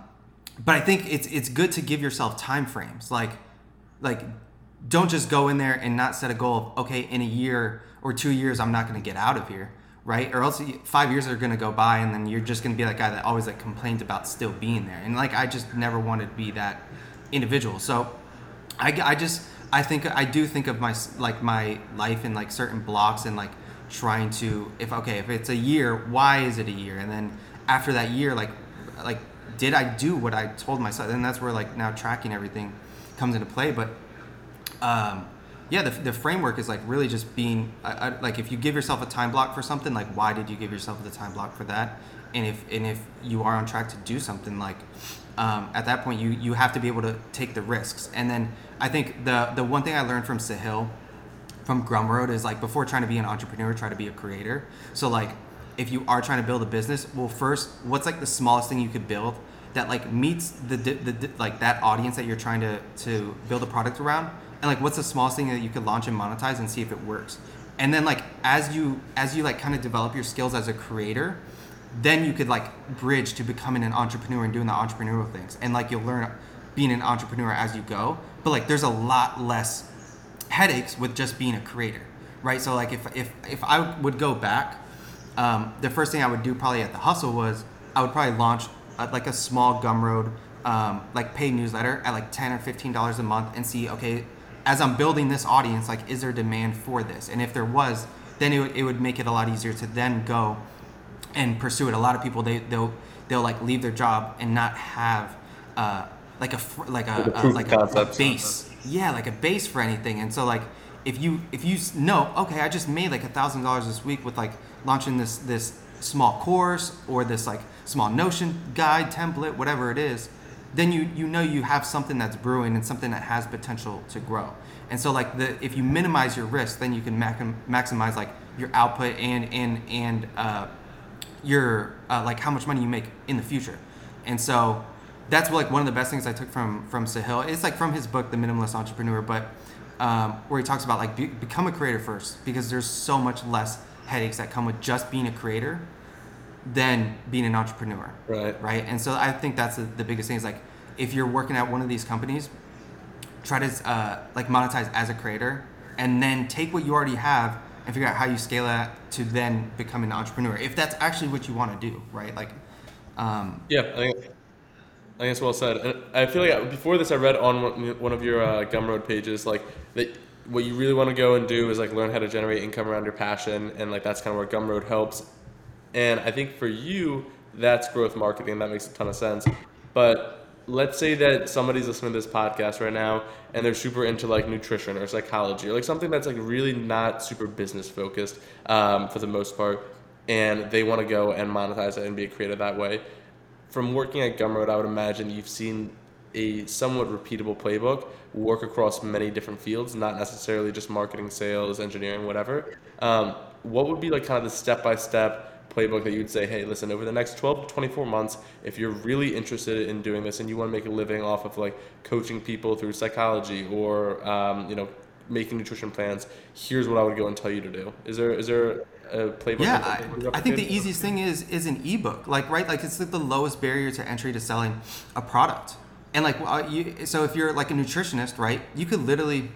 but I think it's it's good to give yourself time frames. Like like don't just go in there and not set a goal of okay in a year or two years I'm not going to get out of here, right? Or else five years are going to go by and then you're just going to be that guy that always like complains about still being there. And like I just never wanted to be that individual. So I I just I think I do think of my like my life in like certain blocks and like trying to if okay if it's a year why is it a year? And then after that year like like did i do what i told myself? And that's where like now tracking everything comes into play. But um yeah the, the framework is like really just being I, I, like if you give yourself a time block for something like why did you give yourself the time block for that? And if and if you are on track to do something like um, at that point you you have to be able to take the risks. And then i think the the one thing i learned from sahil from Gumroad is like before trying to be an entrepreneur, try to be a creator. So like if you are trying to build a business, well first, what's like the smallest thing you could build that like meets the, the, the like that audience that you're trying to to build a product around? And like what's the smallest thing that you could launch and monetize and see if it works? and then like as you as you like kind of develop your skills as a creator then you could like bridge to becoming an entrepreneur and doing the entrepreneurial things and like you'll learn being an entrepreneur as you go but like there's a lot less headaches with just being a creator right so like if if if i would go back um, the first thing i would do probably at the hustle was i would probably launch a, like a small gumroad um, like paid newsletter at like 10 or 15 dollars a month and see okay as i'm building this audience like is there demand for this and if there was then it would, it would make it a lot easier to then go and pursue it. A lot of people they they'll they'll like leave their job and not have uh, like a fr- like a, Like a uh, like a, concept. base. Yeah, like a base for anything. And so like if you if you know okay, I just made like a thousand dollars this week with like launching this this small course or this like small Notion guide template, whatever it is. Then you you know you have something that's brewing and something that has potential to grow. And so like the if you minimize your risk, then you can maximize like your output and and and uh, your uh, like how much money you make in the future. And so that's like one of the best things I took from from Sahil. It's like from his book, The Minimalist Entrepreneur, but um, where he talks about like be, become a creator first because there's so much less headaches that come with just being a creator than being an entrepreneur. Right. Right. And so I think that's the, the biggest thing is like if you're working at one of these companies, try to uh, like monetize as a creator and then take what you already have and figure out how you scale that to then become an entrepreneur if that's actually what you want to do right like um, Yeah, I think, I think it's well said. And I feel like before this, I read on one- of your uh, Gumroad pages, like that what you really want to go and do is like learn how to generate income around your passion, and like that's kind of where Gumroad helps. And I think for you, that's growth marketing. That makes a ton of sense. But let's say that somebody's listening to this podcast right now and they're super into like nutrition or psychology or like something that's like really not super business focused um, for the most part, and they want to go and monetize it and be a creator that way. From working at Gumroad, I would imagine you've seen a somewhat repeatable playbook work across many different fields, not necessarily just marketing, sales, engineering, whatever. Um, what would be like kind of the step by step playbook that you would say, hey, listen, over the next 12 to 24 months, if you're really interested in doing this and you want to make a living off of like coaching people through psychology or um, you know making nutrition plans, here's what I would go and tell you to do. Is there is there a playbook? yeah I, I think the easiest thing is is an ebook like right like it's like the lowest barrier to entry to selling a product. And like uh, you so if you're like a nutritionist right you could literally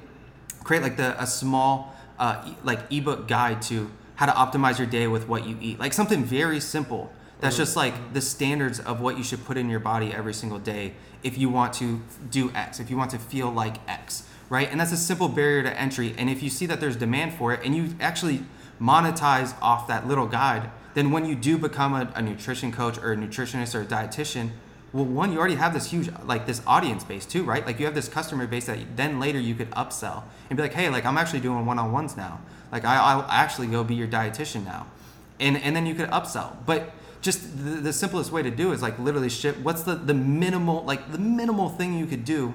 create like the a small uh, e- like ebook guide to how to optimize your day with what you eat. Like something very simple that's just like the standards of what you should put in your body every single day if you want to do x if you want to feel like x right? And that's a simple barrier to entry. And if you see that there's demand for it and you actually monetize off that little guide then when you do become a, a nutrition coach or a nutritionist or a dietitian well one you already have this huge like this audience base too right? Like you have this customer base that then later you could upsell and be like hey like i'm actually doing one-on-ones now. Like I, i'll actually go be your dietitian now. And and then you could upsell. But just the, the simplest way to do is like literally ship what's the the minimal like the minimal thing you could do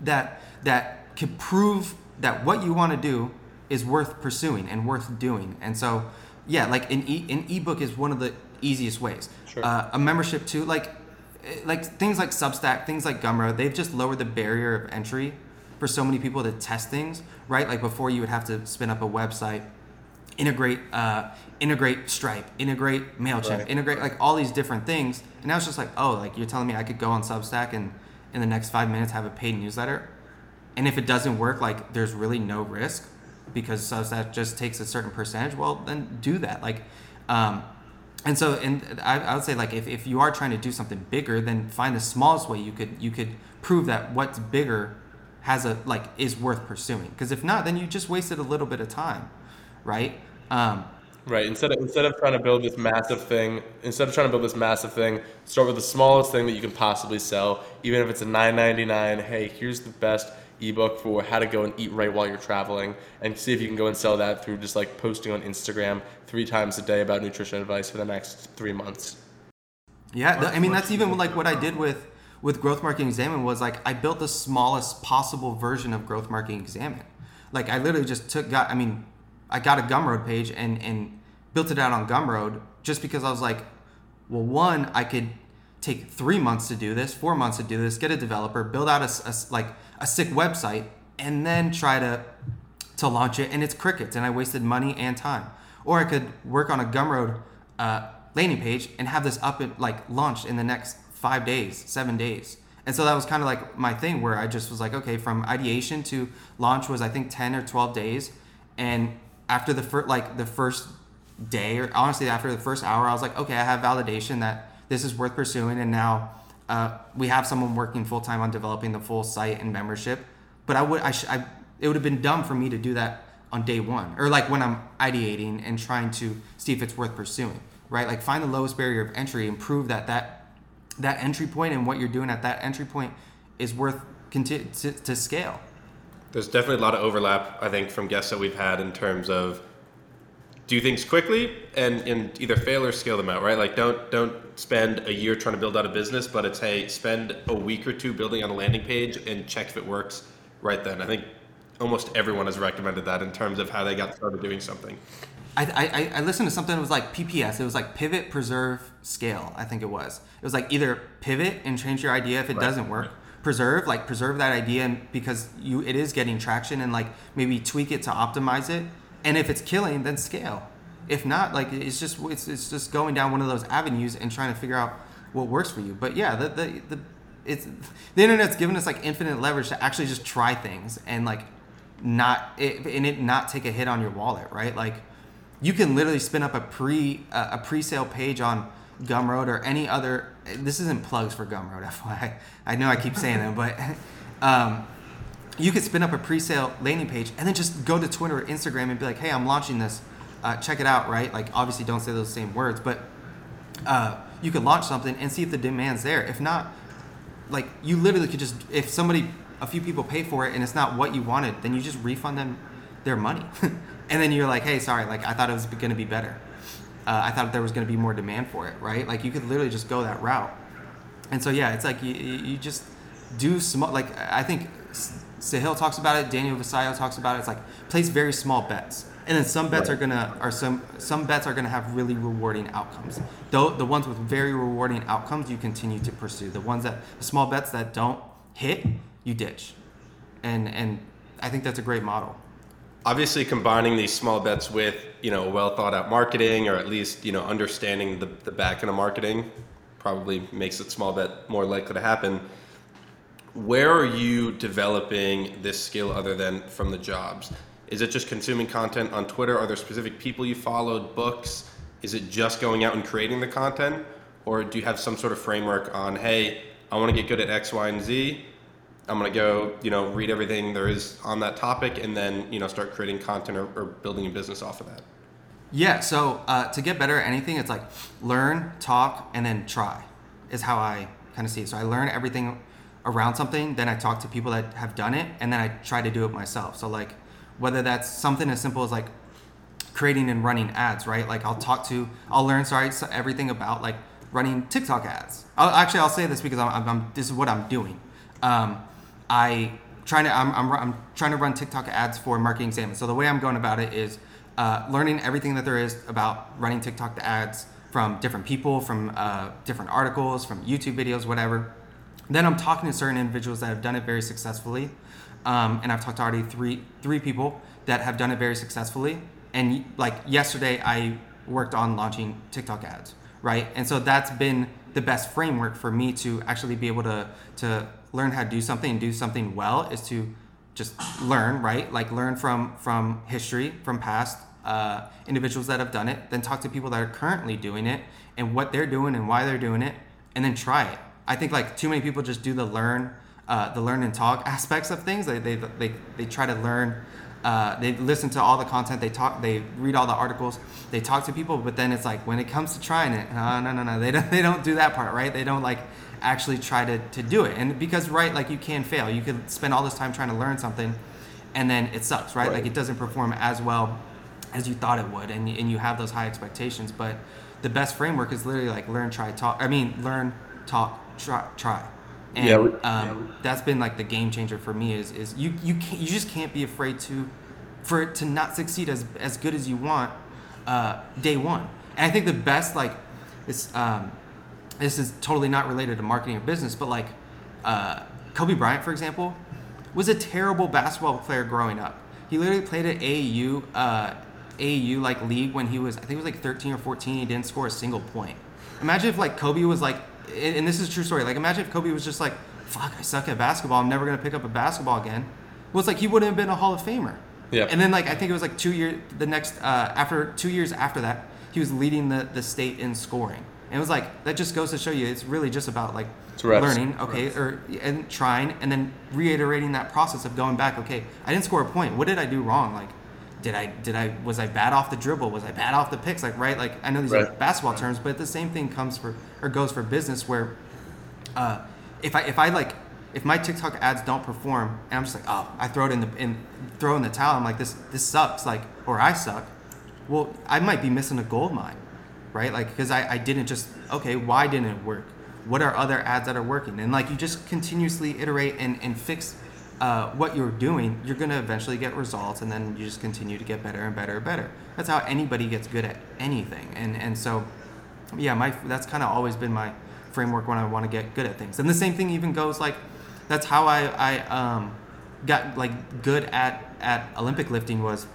that that could prove that what you want to do is worth pursuing and worth doing. And so, yeah, like an e an ebook is one of the easiest ways. Sure. Uh, a membership too, like eh, like things like Substack, things like Gumroad, they've just lowered the barrier of entry for so many people to test things. Right, like before you would have to spin up a website integrate uh, integrate Stripe, integrate Mailchimp, Right. integrate like all these different things. And now it's just like, oh, like you're telling me I could go on Substack and in the next five minutes have a paid newsletter, and if it doesn't work, like there's really no risk because so that just takes a certain percentage. Well, then do that. Like, um, and so and I, I would say like if, if you are trying to do something bigger, then find the smallest way you could you could prove that what's bigger has a like is worth pursuing. Because if not, then you just wasted a little bit of time, right? Um, Right. Instead of instead of trying to build this massive thing, instead of trying to build this massive thing, start with the smallest thing that you can possibly sell, even if it's a nine ninety nine. Hey, here's the best ebook for how to go and eat right while you're traveling, and see if you can go and sell that through just like posting on Instagram three times a day about nutrition advice for the next three months. Yeah, th- I mean that's even like what I did with with Growth Marketing Examined was like I built the smallest possible version of Growth Marketing Examined. Like I literally just took got I mean I got a Gumroad page and and built it out on Gumroad just because I was like, well, one I could take three months to do this, four months to do this, get a developer, build out a, s- a s- like a sick website, and then try to to launch it, and it's crickets, and I wasted money and time. Or I could work on a Gumroad uh, landing page and have this up and like launched in the next five days, seven days. And so that was kind of like my thing where I just was like, okay, from ideation to launch was I think 10 or 12 days. And after the first, like the first day or honestly after the first hour, I was like, okay, I have validation that this is worth pursuing. And now uh, we have someone working full time on developing the full site and membership. But I would, I, sh- I, it would have been dumb for me to do that on day one or like when I'm ideating and trying to see if it's worth pursuing, right? Like find the lowest barrier of entry and prove that that that entry point and what you're doing at that entry point is worth conti- to, to scale. There's definitely a lot of overlap, I think, from guests that we've had in terms of do things quickly and, and either fail or scale them out, right? Like don't don't spend a year trying to build out a business, but it's hey, spend a week or two building on a landing page and check if it works right then. I think almost everyone has recommended that in terms of how they got started doing something. I, I, I listened to something that was like PPS. It was like pivot, preserve, scale. I think it was. It was like either pivot and change your idea if it Right, doesn't work. Preserve, like preserve that idea and because you it is getting traction and like maybe tweak it to optimize it. And if it's killing, then scale. If not, like it's just it's, it's just going down one of those avenues and trying to figure out what works for you. But yeah, the the, the it's the internet's given us like infinite leverage to actually just try things and like not it, and it not take a hit on your wallet, right? Like you can literally spin up a pre uh, a pre-sale page on Gumroad or any other. This isn't plugs for Gumroad, FYI. I know I keep saying it, but um, you could spin up a pre-sale landing page and then just go to Twitter or Instagram and be like, "Hey, I'm launching this. Uh, check it out." Right? Like obviously, don't say those same words, but uh, you could launch something and see if the demand's there. If not, like you literally could just if somebody a few people pay for it and it's not what you wanted, then you just refund them their money, and then you're like, hey, sorry, like I thought it was going to be better. Uh, I thought there was going to be more demand for it, right? Like you could literally just go that route. And so yeah, it's like you, you just do small. Like I think Sahil talks about it, Daniel Vassallo talks about it. It's like place very small bets, and then some bets Right. are gonna are some some bets are gonna have really rewarding outcomes. Though the ones with very rewarding outcomes, you continue to pursue. The ones that small bets that don't hit, you ditch. And and I think that's a great model. obviously combining these small bets with you know well thought out marketing or at least you know understanding the, the back end of marketing probably makes a small bet more likely to happen where are you developing this skill other than from the jobs is it just consuming content on twitter are there specific people you followed books is it just going out and creating the content or do you have some sort of framework on hey i want to get good at x y and z I'm gonna go, you know, read everything there is on that topic, and then you know start creating content or, or building a business off of that. Yeah, so uh, to get better at anything, it's like learn, talk, and then try, is how I kind of see it. So I learn everything around something, then I talk to people that have done it, and then I try to do it myself. So, like, whether that's something as simple as like creating and running ads, right? Like, I'll talk to, I'll learn, sorry, everything about like running TikTok ads. I'll, actually, I'll say this because I'm, I'm, this is what I'm doing. Um, I trying to I'm, I'm, I'm trying to run TikTok ads for Marketing Examined. So the way I'm going about it is uh, learning everything that there is about running TikTok ads from different people, from uh, different articles, from YouTube videos, whatever. Then I'm talking to certain individuals that have done it very successfully, um, and I've talked to already three three people that have done it very successfully. And like yesterday, I worked on launching TikTok ads, right? And so that's been the best framework for me to actually be able to to learn how to do something and do something well is to just learn, right? Like learn from from history, from past uh, individuals that have done it, then talk to people that are currently doing it and what they're doing and why they're doing it, and then try it. I think like too many people just do the learn, uh, the learn and talk aspects of things. They they they, they try to learn. Uh, they listen to all the content. They talk. They read all the articles. They talk to people. But then it's like when it comes to trying it, no, no, no, no. They don't. They don't do that part, right? They don't like actually try to, to do it. And because right, like you can fail. You could spend all this time trying to learn something, and then it sucks, right? Right. Like it doesn't perform as well as you thought it would, and and you have those high expectations. But the best framework is literally like learn, try, talk. I mean, learn, talk, try, try. And Yeah, we- um, that's been like the game changer for me. Is is you you can't, you just can't be afraid to for it to not succeed as as good as you want uh, day one. And I think the best like this um, this is totally not related to marketing or business, but like uh, Kobe Bryant, for example, was a terrible basketball player growing up. he literally played at AAU, uh, AAU like league when he was I think he was like 13 or 14. He didn't score a single point. Imagine if like Kobe was like, and and this is a true story. Like imagine if Kobe was just like, fuck, I suck at basketball. I'm never gonna pick up a basketball again. Well, it's like he wouldn't have been a Hall of Famer. Yeah. And then like I think it was like two years. The next uh, after two years after that, he was leading the the state in scoring. And it was like that just goes to show you it's really just about like learning, okay, or and trying, and then reiterating that process of going back. Okay, I didn't score a point. What did I do wrong? Like, did I did I was I bad off the dribble? Was I bad off the picks? Like, right? Like I know these are basketball terms, but the same thing comes for or goes for business where uh, if I if I like if my TikTok ads don't perform and I'm just like oh I throw it in the in throw in the towel I'm like this this sucks like or I suck well I might be missing a gold mine right like because I, I didn't just okay why didn't it work what are other ads that are working and like you just continuously iterate and, and fix uh, what you're doing you're gonna eventually get results and then you just continue to get better and better and better. That's how anybody gets good at anything. And and so yeah my that's kind of always been my framework when i want to get good at things. And the same thing even goes like that's how i i um got like good at at olympic lifting was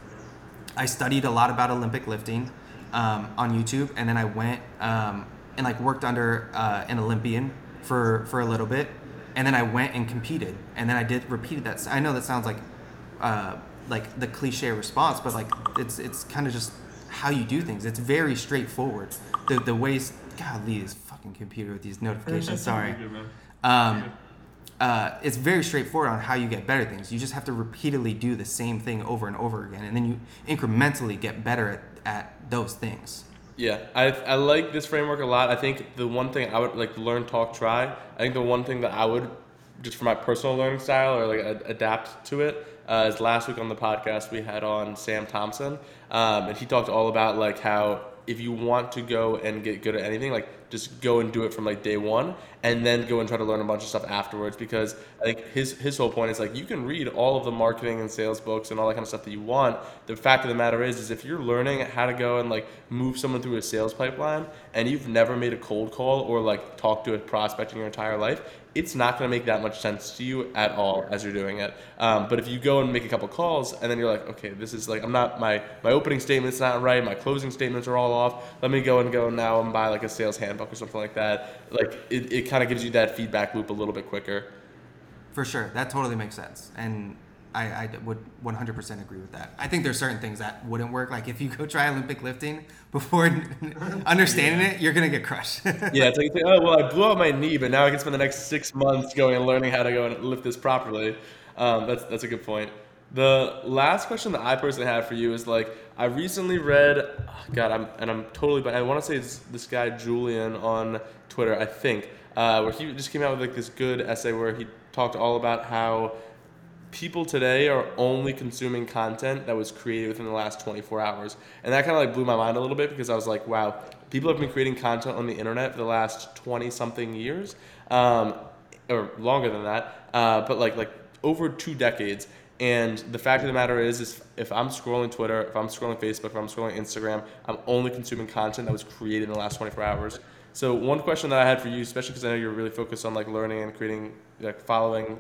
i studied a lot about olympic lifting um, on youtube and then i went um, and like worked under uh, an olympian for for a little bit and then i went and competed and then i did repeated that i know that sounds like uh, like the cliche response, but like it's it's kind of just how you do things. It's very straightforward. The the ways God leave this fucking computer with these notifications. Sorry. Um, uh, it's very straightforward on how you get better things. You just have to repeatedly do the same thing over and over again, and then you incrementally get better at, at those things. Yeah, I, I like this framework a lot. I think the one thing I would like learn, talk, try. I think the one thing that I would just for my personal learning style or like a- adapt to it uh, is last week on the podcast we had on Sam Thompson, um, and he talked all about like how if you want to go and get good at anything, like just go and do it from like day one, and then go and try to learn a bunch of stuff afterwards. Because think his his whole point is like you can read all of the marketing and sales books and all that kind of stuff that you want. The fact of the matter is, is if you're learning how to go and like move someone through a sales pipeline, and you've never made a cold call or like talked to a prospect in your entire life, it's not going to make that much sense to you at all as you're doing it. Um, but if you go and make a couple calls and then you're like, okay, this is like I'm not my my opening statement's not right, my closing statements are all off. Let me go and go now and buy like a sales handbook or something like that. Like it, it kind of gives you that feedback loop a little bit quicker. For sure, that totally makes sense, and I, I would 100% agree with that. I think there's certain things that wouldn't work. Like if you go try Olympic lifting before understanding it, you're gonna get crushed. Yeah, it's like, it's like, oh well, I blew out my knee, but now I can spend the next six months going and learning how to go and lift this properly. Um, that's that's a good point. The last question that I personally have for you is like I recently read, oh God, I'm and I'm totally, but I want to say it's this guy Julian on Twitter, I think, uh, where he just came out with like this good essay where he talked all about how people today are only consuming content that was created within the last 24 hours and that kind of like blew my mind a little bit because i was like wow people have been creating content on the internet for the last 20 something years um, or longer than that uh, but like like over two decades and the fact of the matter is, is if I'm scrolling Twitter, if I'm scrolling Facebook, if I'm scrolling Instagram, I'm only consuming content that was created in the last 24 hours. So one question that I had for you, especially because I know you're really focused on like learning and creating, like following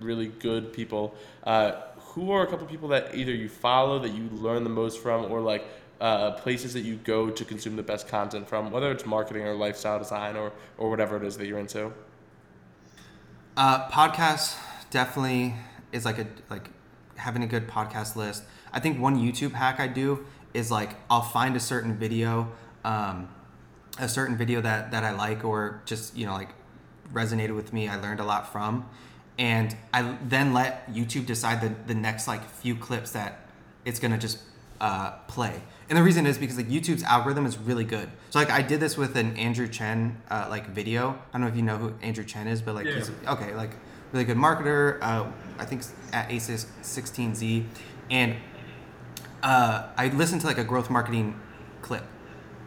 really good people. Uh, who are a couple of people that either you follow that you learn the most from, or like uh, places that you go to consume the best content from, whether it's marketing or lifestyle design or or whatever it is that you're into? Uh, podcasts definitely is like a like having a good podcast list. I think one YouTube hack I do is like I'll find a certain video, um, a certain video that that I like or just you know like resonated with me. I learned a lot from, and I then let YouTube decide the the next like few clips that it's gonna just uh, play. And the reason is because like YouTube's algorithm is really good. So like I did this with an Andrew Chen uh, like video. I don't know if you know who Andrew Chen is, but like Yeah. he's okay like really good marketer. Uh, I think at ASIS 16Z, and uh, I listened to like a growth marketing clip.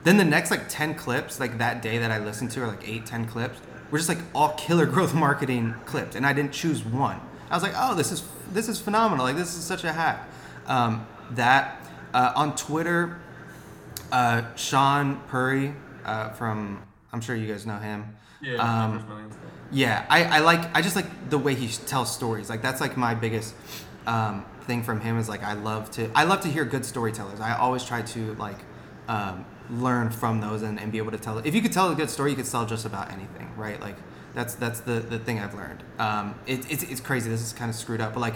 Then the next like 10 clips, like that day that I listened to, or like eight, 10 clips, were just like all killer growth marketing clips. And I didn't choose one. I was like, oh, this is this is phenomenal. Like this is such a hack. Um, that uh, on Twitter, uh, Shaan Puri uh, from I'm sure you guys know him. Yeah, Um, yeah, I, I like I just like the way he tells stories. Like that's like my biggest um, thing from him is like I love to I love to hear good storytellers. I always try to like um, learn from those and, and be able to tell. If you could tell a good story, you could tell just about anything, right? Like that's that's the the thing I've learned. Um, it, it's it's crazy. This is kind of screwed up, but like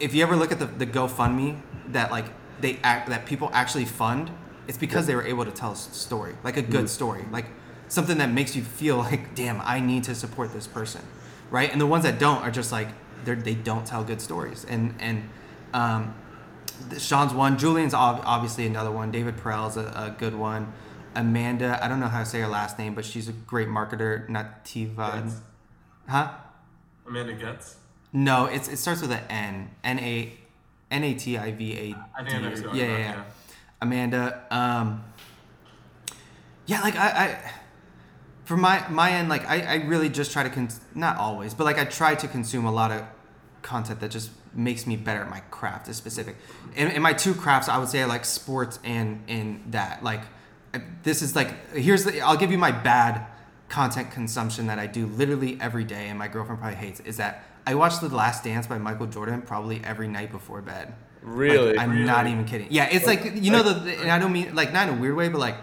if you ever look at the, the GoFundMe that like they act that people actually fund, it's because they were able to tell a story, like a good story, like something that makes you feel like, damn, I need to support this person, right? And the ones that don't are just like they they don't tell good stories, and and um, Shaan's one, Julian's ob- obviously another one, David Perell's a, a good one. Amanda, I don't know how to say her last name, but she's a great marketer. Nativa, Getz. huh? Amanda Getz. No, it's it starts with an N. N A N A T I V A D. I think I know who you're talking Yeah, yeah, yeah. yeah. Amanda. Um, yeah, like I, I, for my my end, like I, I really just try to cons- not always, but like I try to consume a lot of content that just makes me better at my craft, is specific. In, in my two crafts, I would say I like sports and in that like uh, this is like here's the I'll give you my bad content consumption that I do literally every day, and my girlfriend probably hates is that I watch The Last Dance by Michael Jordan probably every night before bed. Really? Like, I'm not even kidding. Yeah, it's like, you know the, and I don't mean like not in a weird way, but like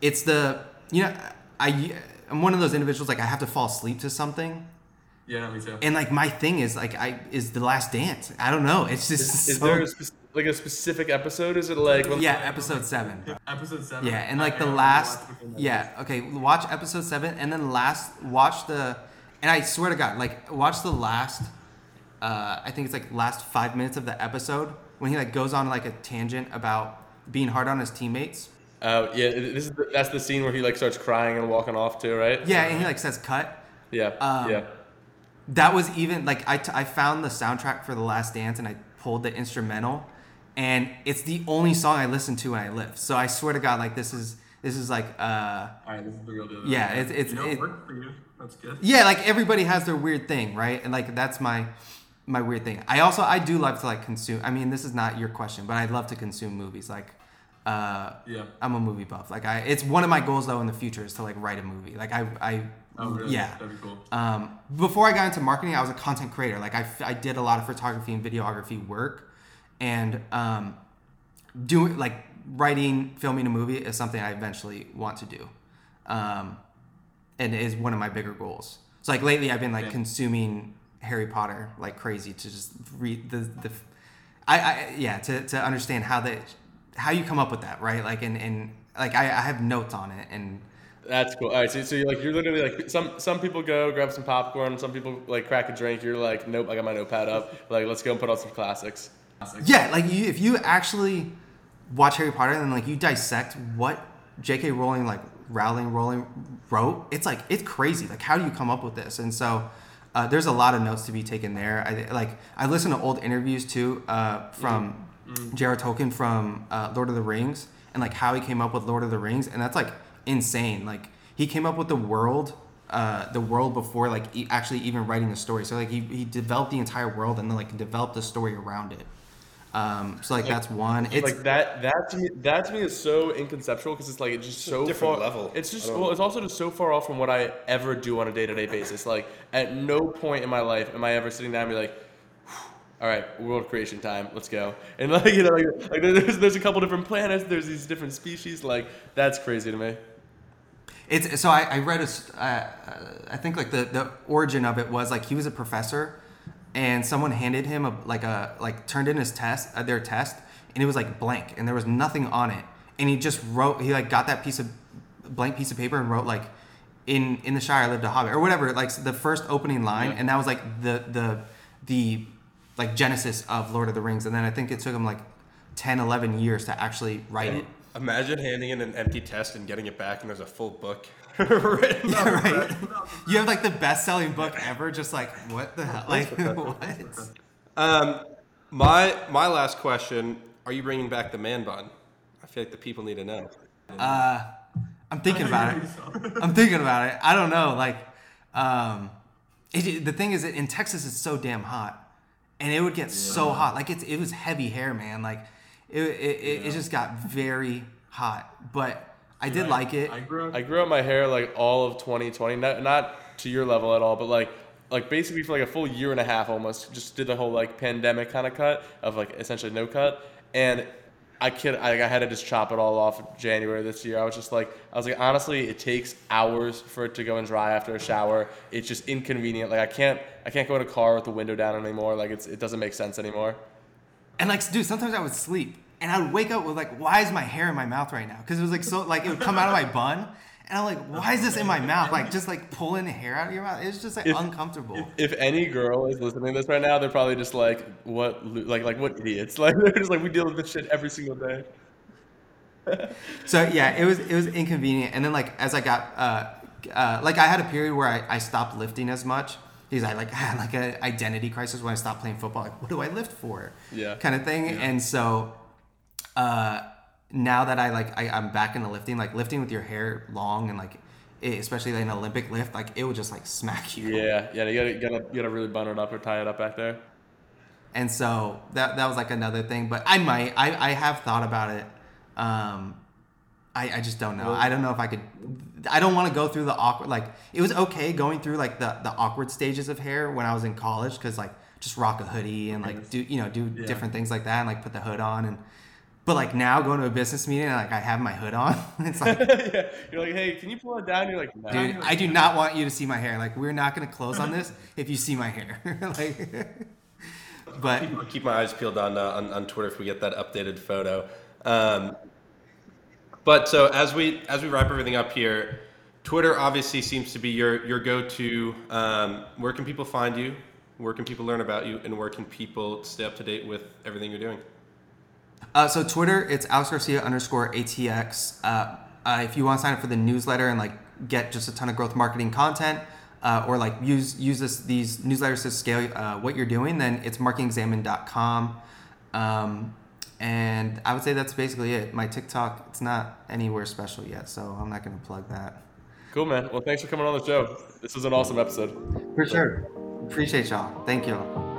it's the you know I I'm one of those individuals like I have to fall asleep to something, Yeah, me too. and like my thing is like I is The Last Dance. I don't know. It's just Is so- there a spec- like a specific episode? Is it like when- yeah episode seven. Episode seven. Yeah, and like I the last, watched between that. yeah, okay, watch episode seven, and then last, watch the, and I swear to God, like watch the last, uh, I think it's like last five minutes of the episode when he like goes on like a tangent about being hard on his teammates. Oh yeah, this is the, that's the scene where he like starts crying and walking off too, right? Yeah, and he like says cut. Yeah. Um, yeah. That was even like I, t- I found the soundtrack for the Last Dance and I pulled the instrumental, and it's the only song I listen to when I lift. So I swear to God, like this is this is like uh All right, this is the real deal. Yeah, it's- it's- you know, it- it worked for you. That's good. yeah like everybody has their weird thing right and like that's my my weird thing i also i do love to like consume i mean this is not your question but i love to consume movies like uh Yeah. i'm a movie buff like i it's one of my goals though in the future is to like write a movie like i i Oh, really? yeah That'd be cool. um, before I got into marketing, I was a content creator. Like I, I did a lot of photography and videography work, and um, doing like writing, filming a movie is something I eventually want to do, um, and is one of my bigger goals. So like lately, I've been like Yeah. consuming Harry Potter like crazy to just read the the, I, I yeah to to understand how that how you come up with that right like and and like I, I have notes on it and That's cool. All right, so, so you're like you're literally like some some people go grab some popcorn, some people like crack a drink. You're like, nope, I got my notepad up. Like, let's go and put on some classics. Yeah, like you, if you actually watch Harry Potter and like you dissect what J.K. Rowling like Rowling Rowling wrote, it's like it's crazy. Like how do you come up with this? And so uh, there's a lot of notes to be taken there. I like I listen to old interviews too uh, from J.R. Tolkien from uh, Lord of the Rings and like how he came up with Lord of the Rings, and that's like insane. Like he came up with the world. Uh, the world before like e- actually even writing the story so like he, he developed the entire world and then like developed the story around it um, so like that's one. It's like that. That to me, that to me is so inconceptual because it's like it's just so different far. level. It's just I don't- well, it's also just so far off from what I ever do on a day to day basis. Like at no point in my life am I ever sitting down and be like, all right, world creation time, let's go. And like you know, like, like there's there's a couple different planets, there's these different species. Like that's crazy to me. It's so I, I read a s- uh, I think like the the origin of it was like he was a professor, and someone handed him a like a like turned in his test uh, their test and it was like blank and there was nothing on it. And he just wrote he like got that piece of blank piece of paper and wrote like in in the Shire lived a hobbit or whatever like the first opening line and that was like the the the like genesis of Lord of the Rings. And then I think it took him like 10 11 years to actually write it. Imagine handing in an empty test and getting it back, and there's a full book written up. right? You have like the best selling book ever, just like what the hell? Like what? Um, my my last question: Are you bringing back the man bun? I feel like the people need to know. I'm thinking about it. I'm thinking about it. I don't know. Like, um, it, the thing is, that in Texas, it's so damn hot, and it would get so hot. Like it's it was heavy hair, man. Like it it, it, it just got very hot. But I did like it. I grew up. I grew out my hair like all of 2020, not not to your level at all, but like like basically for like a full year and a half almost just did the whole like pandemic kind of cut of like essentially no cut and I kid I, I had to just chop it all off January this year. I was just like I was like honestly it takes hours for it to go and dry after a shower. It's just inconvenient. Like I can't I can't go in a car with the window down anymore. Like it's it doesn't make sense anymore. And like, dude, sometimes I would sleep and I would wake up with like, why is my hair in my mouth right now? Because it was like so like it would come out of my bun. And I'm like, why is this in my mouth? Like just like pulling the hair out of your mouth. It's just like If- uncomfortable. If any girl is listening to this right now, they're probably just like, "What? Like, like what idiots?" Like, they're just like, "We deal with this shit every single day." So yeah, it was it was inconvenient. And then like as I got uh, uh, like I had a period where I, I stopped lifting as much because I like had like an identity crisis when I stopped playing football. Like, what do I lift for? Yeah. kind of thing. And so uh, now that I like I, I'm back into lifting, like lifting with your hair long and like it, especially like an Olympic lift, like it will just like smack you. Yeah, yeah. You gotta, you gotta, you gotta really bun it up or tie it up back there. And so that that was like another thing. But I might I, I have thought about it. Um I, I just don't know. I don't know if I could I don't want to go through the awkward like it was okay going through like the, the awkward stages of hair when I was in college because like just rock a hoodie and like do you know do Yeah. different things like that and like put the hood on and but like now going to a business meeting and like I have my hood on it's like yeah, you're like, "Hey, can you pull it down?" You're like, "Nah." dude I do not want you to see my hair like we're not gonna close on this if you see my hair like but I'll keep my eyes peeled on, uh, on on Twitter if we get that updated photo. Um, but so as we as we wrap everything up here, Twitter obviously seems to be your your go-to. Um, where can people find you? Where can people learn about you? And where can people stay up to date with everything you're doing? Uh, so Twitter, it's Alex Garcia underscore ATX. Uh, uh, if you want to sign up for the newsletter and like get just a ton of growth marketing content, uh, or like use use this these newsletters to scale uh, what you're doing, then it's marketingexamined.com. Um, and I would say that's basically it. My TikTok, it's not anywhere special yet, so I'm not going to plug that. Cool, man. Well, thanks for coming on the show. This was an awesome episode. For sure. Appreciate y'all. Thank you.